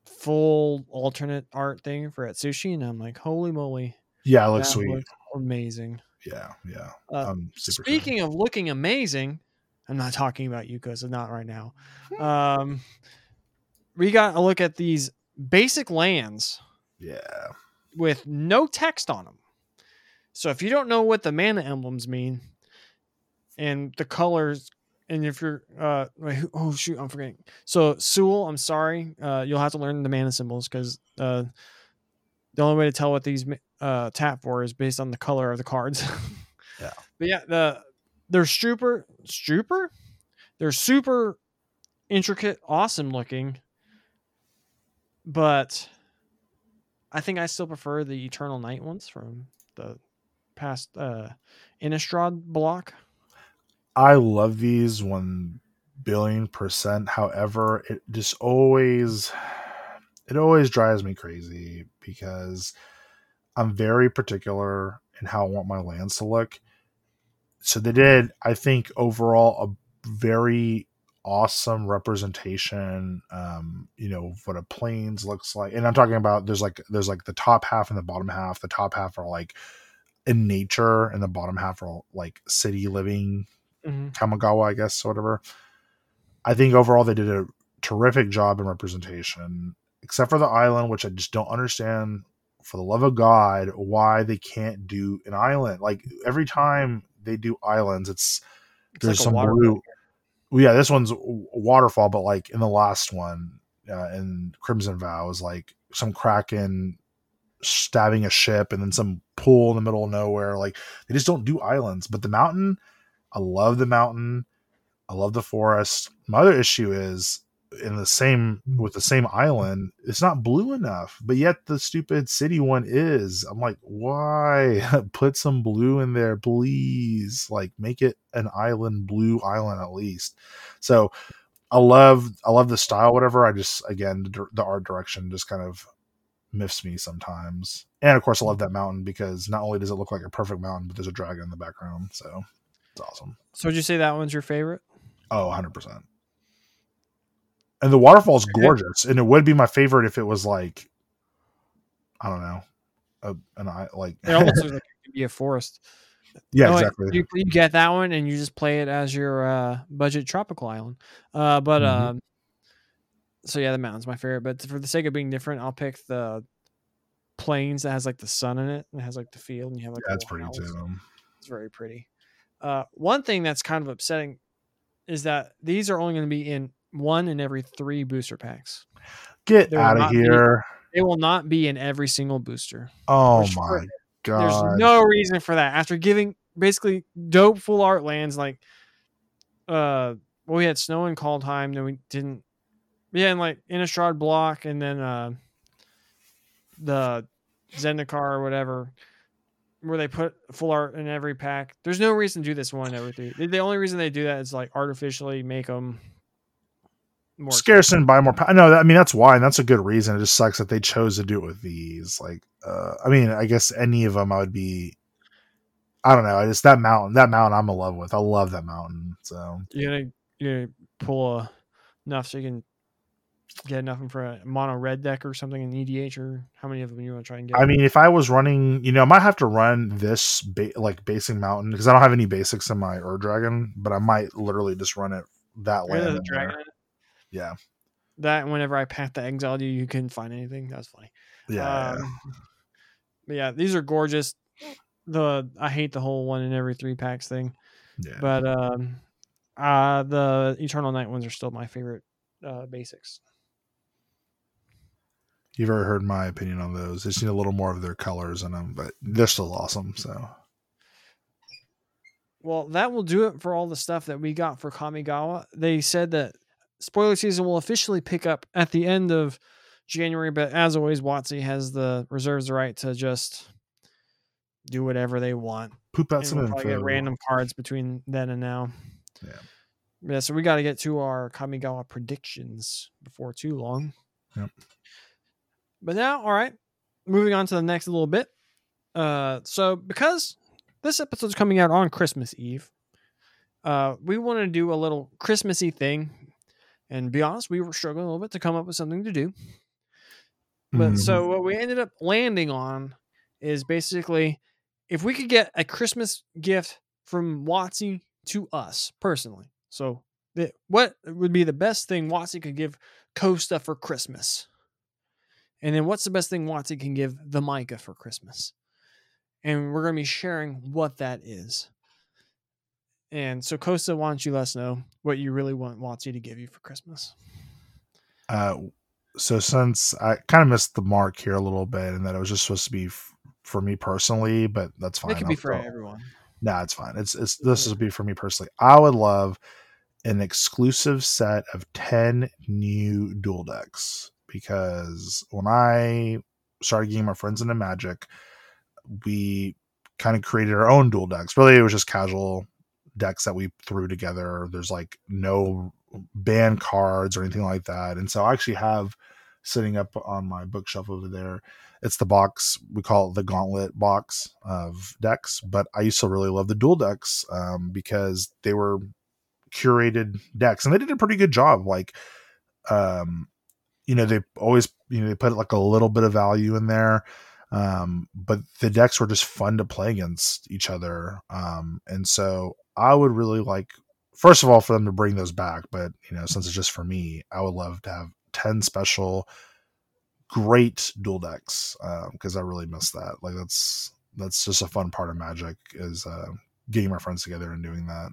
full alternate art thing for Atsushi, and I'm like, holy moly, yeah, it looks that sweet. amazing. yeah, yeah. Uh, Speaking of looking amazing, I'm not talking about you because not right now. Um, we got a look at these basic lands yeah. with no text on them. So if you don't know what the mana emblems mean and the colors, and if you're uh wait, oh shoot, I'm forgetting. So Sewell, I'm sorry, uh, you'll have to learn the mana symbols because uh, the only way to tell what these uh tap for is based on the color of the cards. Yeah. But yeah, the they're super super. They're super intricate, awesome looking. But I think I still prefer the Eternal Night ones from the past uh Innistrad block. I love these one billion percent. However, it just always it always drives me crazy because I'm very particular in how I want my lands to look. So they did, I think, overall a very awesome representation. Um, you know what a plains looks like, and I'm talking about there's like there's like the top half and the bottom half. The top half are like in nature, and the bottom half are like city living Mm-hmm. Kamigawa, I guess, or whatever. I think overall they did a terrific job in representation, except for the island, which I just don't understand for the love of God why they can't do an island. Like every time they do islands, it's It's there's like some blue. Well, yeah, this one's waterfall, but like in the last one, uh, in Crimson Vow, is like some kraken stabbing a ship, and then some pool in the middle of nowhere. Like they just don't do islands. But the mountain, I love the mountain. I love the forest. My other issue is in the same with the same island, it's not blue enough, but yet the stupid city one is. I'm like, why put some blue in there, please? Like, make it an island, blue island at least. So, I love, I love the style, whatever. I just, again, the, the art direction just kind of miffs me sometimes. And of course, I love that mountain because not only does it look like a perfect mountain, but there's a dragon in the background. So, it's awesome. So would you say that one's your favorite? Oh, 100%. And the waterfall's gorgeous. And it would be my favorite if it was like, I don't know, a, an eye, like, It almost looks like it could be a forest. yeah, No, exactly. You, you get that one and you just play it as your uh, budget tropical island. Uh, but Mhm. um, so yeah, the mountain's my favorite. But for the sake of being different, I'll pick the plains that has like the sun in it and it has like the field and you have like a That's pretty too. It's very pretty. Uh, one thing that's kind of upsetting is that these are only going to be in one in every three booster packs. Get There out of be- here. They will not be in every single booster. Oh Which my god! There's no reason for that. After giving basically dope full art lands like uh well we had snow and Kaldheim, then we didn't yeah, and like Innistrad block and then uh the Zendikar or whatever where they put full art in every pack. There's no reason to do this one in every three. The only reason they do that is like artificially make them more scarce and buy more. pa- No, I mean that's why, and that's a good reason. It just sucks that they chose to do it with these. Like, uh, I mean, I guess any of them, I would be. I don't know. I just that mountain, that mountain, I'm in love with. I love that mountain. So You're gonna you're gonna pull a, enough so you can get enough for a mono red deck or something in EDH or how many of them you want to try and get? I mean, if I was running, you know, I might have to run this ba- like basing mountain because I don't have any basics in my Ur Dragon, but I might literally just run it that way. land. the there. dragon in it? Yeah, That whenever I packed the exile you, you couldn't find anything. That's funny. yeah, yeah. Um, but yeah, these are gorgeous. The I hate the whole one in every three packs thing, yeah. but um, uh, the Eternal Night ones are still my favorite uh, basics. You've already heard my opinion on those. They just need a little more of their colors in them, but they're still awesome. So Well, that will do it for all the stuff that we got for Kamigawa. They said that spoiler season will officially pick up at the end of January, but as always, WotC has the reserves the right to just do whatever they want. poop out And some we'll info. get random cards between then and now. Yeah. Yeah, so we got to get to our Kamigawa predictions before too long. Yep. But now, all right, moving on to the next little bit. Uh, so because this episode's coming out on Christmas Eve, uh, we want to do a little Christmassy thing. And be honest, we were struggling a little bit to come up with something to do. But Mhm. so what we ended up landing on is basically if we could get a Christmas gift from WotC to us personally. So the, what would be the best thing WotC could give Costa for Christmas? And then what's the best thing WotC can give the Micah for Christmas? And we're going to be sharing what that is. And so Costa, why don't you let us know what you really want WotC to give you for Christmas? Uh, so since I kind of missed the mark here a little bit, and that it was just supposed to be f- for me personally, but that's fine. It could be I'll- for I'll- everyone. Nah, it's fine. It's it's this would be for me personally. I would love an exclusive set of ten new dual decks because when I started getting my friends into Magic, we kind of created our own dual decks. Really, it was just casual decks that we threw together. There's like no ban cards or anything like that, and so I actually have sitting up on my bookshelf over there it's the box we call it the gauntlet box of decks but i used to really love the dual decks um, because they were curated decks and they did a pretty good job like um you know they always you know they put like a little bit of value in there um but the decks were just fun to play against each other um and so i would really like first of all for them to bring those back but you know since it's just for me i would love to have 10 special great dual decks because I really miss that. Like that's that's just a fun part of Magic is uh, getting my friends together and doing that.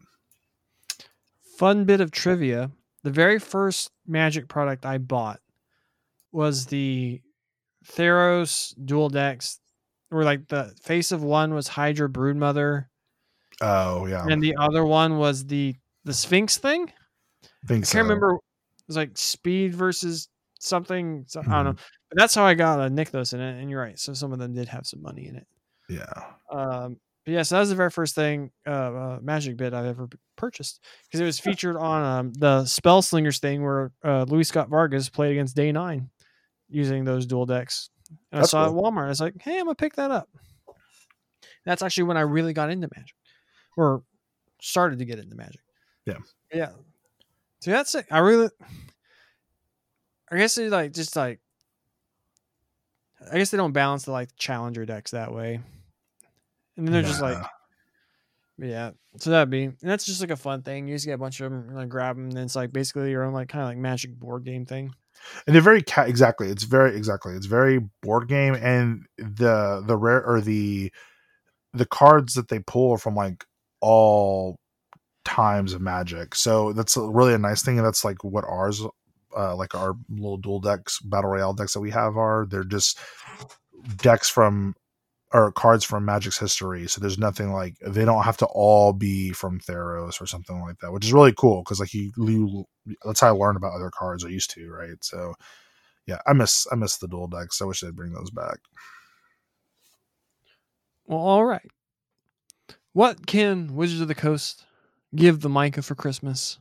Fun bit of trivia. The very first Magic product I bought was the Theros dual decks, where like the face of one was Hydra Broodmother, Oh yeah, and the other one was the the Sphinx thing. think I can't remember. It was like speed versus something. So, I don't know. But that's how I got a Nykthos in it. And you're right. So some of them did have some money in it. Yeah, Um, but yeah, so that was the very first thing, uh, uh magic bit I've ever purchased because it was featured on um, the Spellslingers thing where uh, Luis Scott-Vargas played against Day9 using those dual decks. And That's I saw cool. it at Walmart. I was like, hey, I'm gonna pick that up. That's actually when I really got into Magic, or started to get into Magic. Yeah. yeah. So that's it. I really, I guess it like just like, I guess they don't balance the like challenger decks that way, and then they're just like, yeah. So that'd be and that's just like a fun thing. You just get a bunch of them, like grab them, and it's like basically your own like kind of like Magic board game thing. and they're very ca- exactly. It's very exactly. It's very board game, and the the rare or the the cards that they pull from like all times of Magic. So that's really a nice thing, and that's like what ours uh, like our little dual decks battle royale decks that we have are. They're just decks from or cards from Magic's history. So there's nothing like they don't have to all be from Theros or something like that, which is really cool because like you, you that's how I learned about other cards I used to, right? So yeah, I miss I miss the dual decks. I wish they'd bring those back. Well, all right. What can Wizards of the Coast give the Micah for Christmas?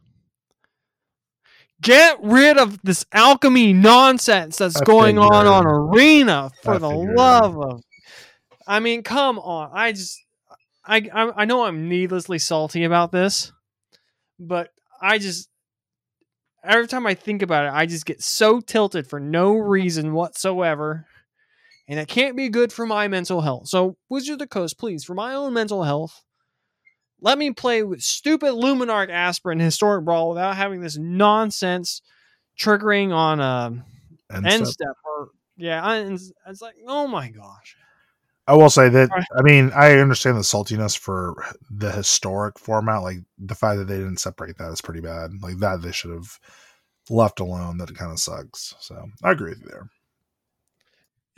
Get rid of this alchemy nonsense that's I going on on Arena for I the love of. I mean, come on. I just, I, I, I know I'm needlessly salty about this, but I just, every time I think about it, I just get so tilted for no reason whatsoever. And it can't be good for my mental health. So, Wizard of the Coast, please, for my own mental health, let me play with stupid Luminarch Aspirant Historic Brawl without having this nonsense triggering on a And end so- step or yeah, I- it's it's like oh my gosh. I will say that. I mean I understand the saltiness for the historic format. Like the fact that they didn't separate that is pretty bad. Like that they should have left alone. That kind of sucks. So I agree with you there.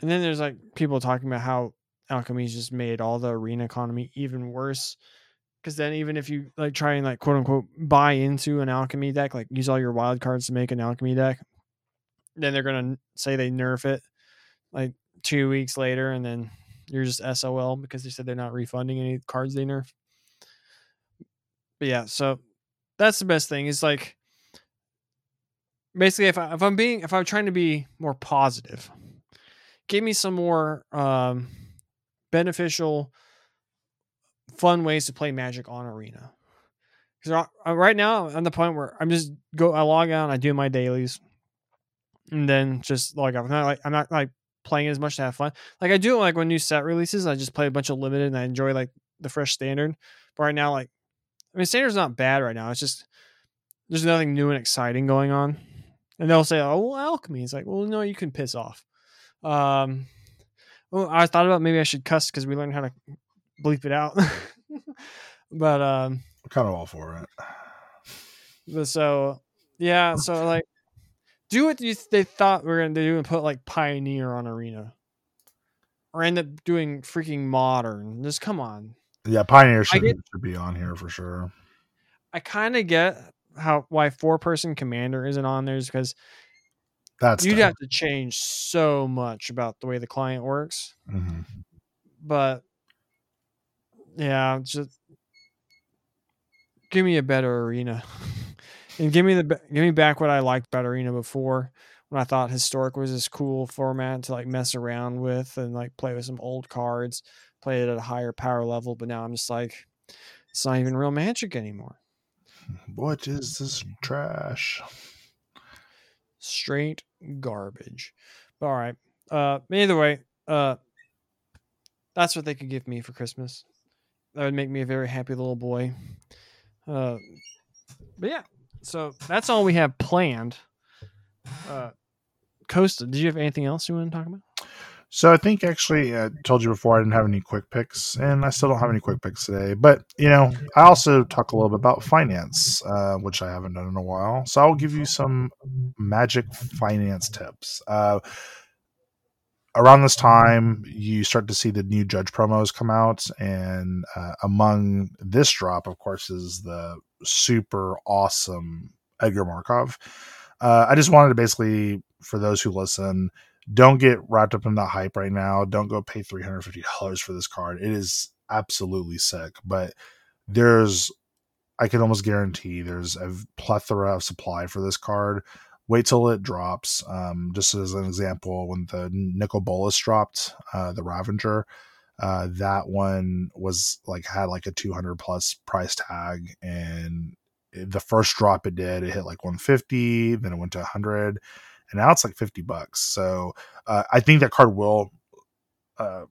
And then there's like people talking about how alchemy's just made all the arena economy even worse. Because then even if you like try and like quote unquote buy into an alchemy deck, like use all your wild cards to make an alchemy deck, then they're gonna say they nerf it like two weeks later, and then you're just SOL because they said they're not refunding any cards they nerf. But yeah, so that's the best thing is like basically if I if I'm being if I'm trying to be more positive, give me some more um beneficial fun ways to play magic on arena. Because right now i'm the point where i'm just go i log out i do my dailies and then just log off i'm not like i'm not like playing as much to have fun. Like i do it like when new set releases i just play a bunch of limited and i enjoy like the fresh standard. But right now like i mean standard's not bad right now it's just there's nothing new and exciting going on. And they'll say oh well alchemy. It's like well no you can piss off um well, I thought about maybe I should cuss because we learned how to bleep it out. but um, I'm kind of all for it. but so yeah, so like, do what you they thought we were gonna do and put like Pioneer on Arena, or end up doing freaking Modern. Just come on. Yeah, Pioneer should, get- should be on here for sure. I kind of get how why four person commander isn't on there is because That's you'd dumb. have to change so much about the way the client works. Mhm. but yeah, just give me a better arena, and give me the give me back what I liked about arena before when I thought historic was this cool format to like mess around with and like play with some old cards, play it at a higher power level. But now I'm just like, it's not even real magic anymore. What is this trash? Straight garbage. But all right. Uh, either way, uh, that's what they could give me for Christmas. That would make me a very happy little boy. Uh, but yeah, so that's all we have planned. Uh, Costa, did you have anything else you want to talk about? So I think actually I told you before I didn't have any quick picks, and I still don't have any quick picks today. But you know, I also talk a little bit about finance, uh, which I haven't done in a while. So I'll give you some magic finance tips. Uh, around this time, you start to see the new judge promos come out, and uh, among this drop, of course, is the super awesome Edgar Markov. Uh, I just wanted to basically, for those who listen, don't get wrapped up in the hype right now. Don't go pay three hundred fifty dollars for this card. It is absolutely sick, but there's, I can almost guarantee there's a plethora of supply for this card. Wait till it drops. Um, just as an example, when the Nicol Bolas dropped, uh, the Ravager, uh, that one was like had like a two hundred plus price tag, and the first drop it did, it hit like one fifty, then it went to hundred and now it's like 50 bucks so uh, i think that card will uh,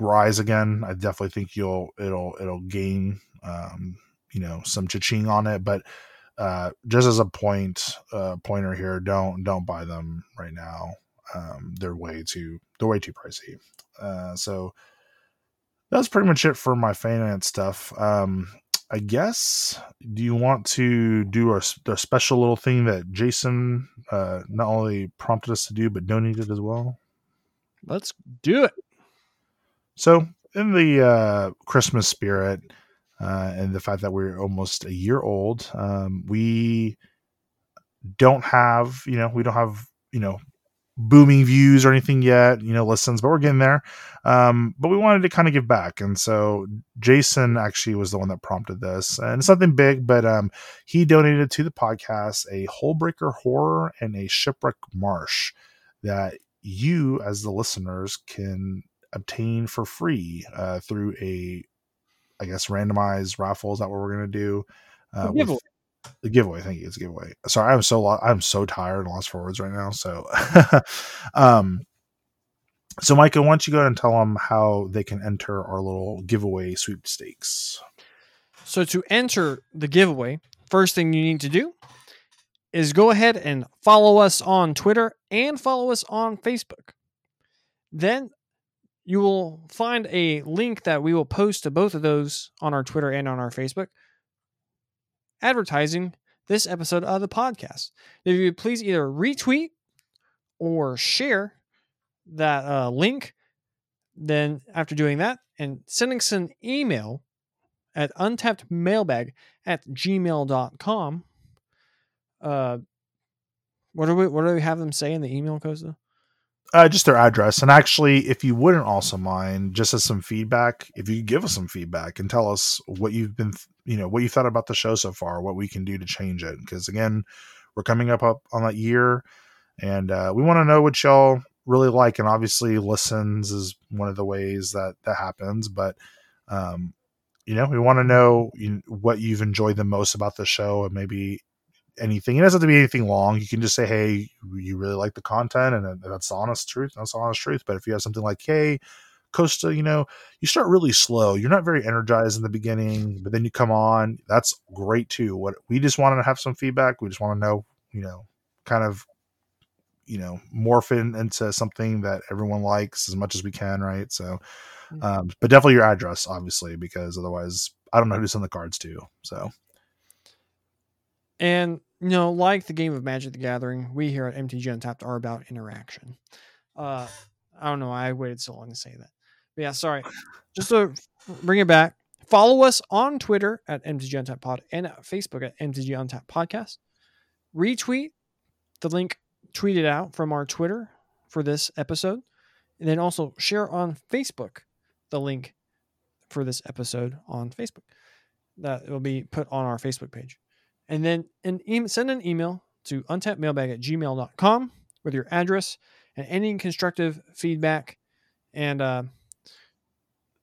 rise again. I definitely think you'll it'll it'll gain um, you know some cha-ching on it but uh, just as a point uh, pointer here don't don't buy them right now. Um, they're way too they're way too pricey. Uh, so that's pretty much it for my finance stuff. Um, I guess. Do you want to do a, a special little thing that Jason uh, not only prompted us to do, but donated as well? Let's do it. So, in the uh, Christmas spirit uh, and the fact that we're almost a year old, um, we don't have, you know, we don't have, you know, booming views or anything yet, you know, listens, but we're getting there. Um, but we wanted to kind of give back. And so Jason actually was the one that prompted this. And it's nothing big, but um, he donated to the podcast a Hullbreaker Horror and a Shipwreck Marsh that you, as the listeners, can obtain for free uh, through a, I guess, randomized raffle. Is that what we're going to do? Uh, with, the giveaway. Thank you. It's a giveaway. Sorry, I'm so lo- I'm so tired and lost forwards right now. So, um, so Micah, why don't you go ahead and tell them how they can enter our little giveaway sweepstakes? So to enter the giveaway, first thing you need to do is go ahead and follow us on Twitter and follow us on Facebook. Then you will find a link that we will post to both of those on our Twitter and on our Facebook advertising this episode of the podcast. If you please either retweet or share that uh, link, then after doing that and sending us an email at untappedmailbag at gmail.com. Uh, what do we what do we have them say in the email, Costa? Uh, just their address. And actually, if you wouldn't also mind, just as some feedback, if you give us some feedback and tell us what you've been, you know, what you thought about the show so far, what we can do to change it. Because again, we're coming up, up on that year, and uh, we want to know what y'all really like. And obviously, listens is one of the ways that that happens. But um, you know, we want to know you, what you've enjoyed the most about the show, and maybe anything. It doesn't have to be anything long. You can just say, "Hey, you really like the content," and that's the honest truth. That's the honest truth. But if you have something like, "Hey," Costa, you know, you start really slow. You're not very energized in the beginning, but then you come on. That's great too. What we just wanted to have some feedback. We just want to know, you know, kind of, you know, morph in into something that everyone likes as much as we can, right? So, mm. um, but definitely your address, obviously, because otherwise, I don't know who to send the cards to. So, and you know, like the game of Magic the Gathering, we here at MTG Untapped are about interaction. Uh, I don't know. I waited so long to say that. But yeah, sorry. Just to bring it back, follow us on Twitter at MTG Untapped Pod and at Facebook at MTG Untapped Podcast. Retweet the link tweeted out from our Twitter for this episode. And then also share on Facebook the link for this episode on Facebook. That will be put on our Facebook page and then an e- send an email to untappedmailbag at gmail.com with your address and any constructive feedback. And uh,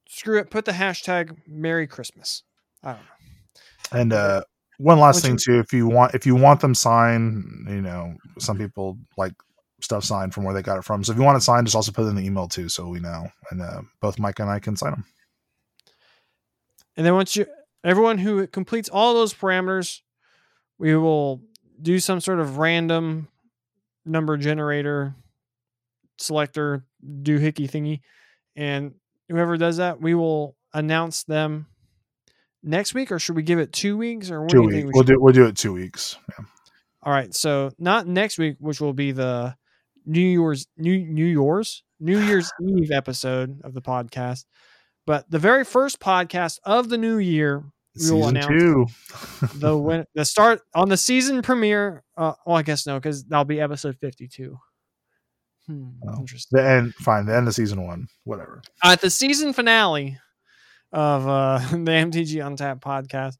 screw it, put the hashtag Merry Christmas. I don't know. And uh, one last thing too, if you want, if you want them signed, you know, some people like stuff signed from where they got it from. So if you want it signed, just also put it in the email too, so we know, and uh, both Mike and I can sign them. And then once you, everyone who completes all those parameters, we will do some sort of random number generator selector doohickey thingy and whoever does that we will announce them next week or should we give it two weeks or what two do you think we will do we'll do it two weeks yeah. all right so not next week which will be the new year's new new year's? New year's eve episode of the podcast. But the very first podcast of the new year we will announce two. the win- the start on the season premiere. Uh, well, I guess no, because that'll be episode fifty-two. Hmm, oh, interesting. The end, fine. The end of season one, whatever. At the season finale of uh, the MTG Untapped podcast,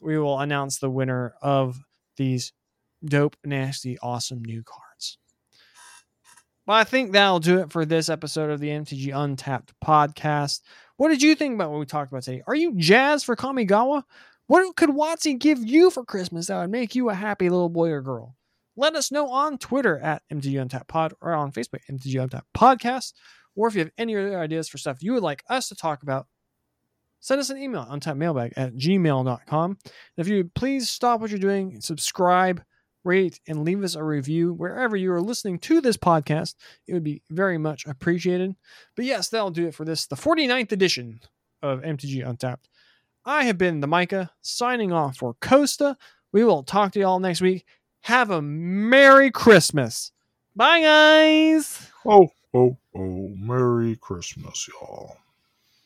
we will announce the winner of these dope, nasty, awesome new cards. But I think that'll do it for this episode of the MTG Untapped podcast. What did you think about what we talked about today? Are you jazzed for Kamigawa? What could WotC give you for Christmas that would make you a happy little boy or girl? Let us know on Twitter at MTG Untapped Pod or on Facebook, MTG Untapped Podcast. Or if you have any other ideas for stuff you would like us to talk about, send us an email, untappedmailbag at gmail.com. And if you please stop what you're doing, subscribe, rate, and leave us a review wherever you are listening to this podcast. It would be very much appreciated. But yes, that'll do it for this, the 49th edition of MTG Untapped. I have been the Micah, signing off for Costa. We will talk to y'all next week. Have a Merry Christmas. Bye, guys. Oh, oh, oh. Merry Christmas, y'all.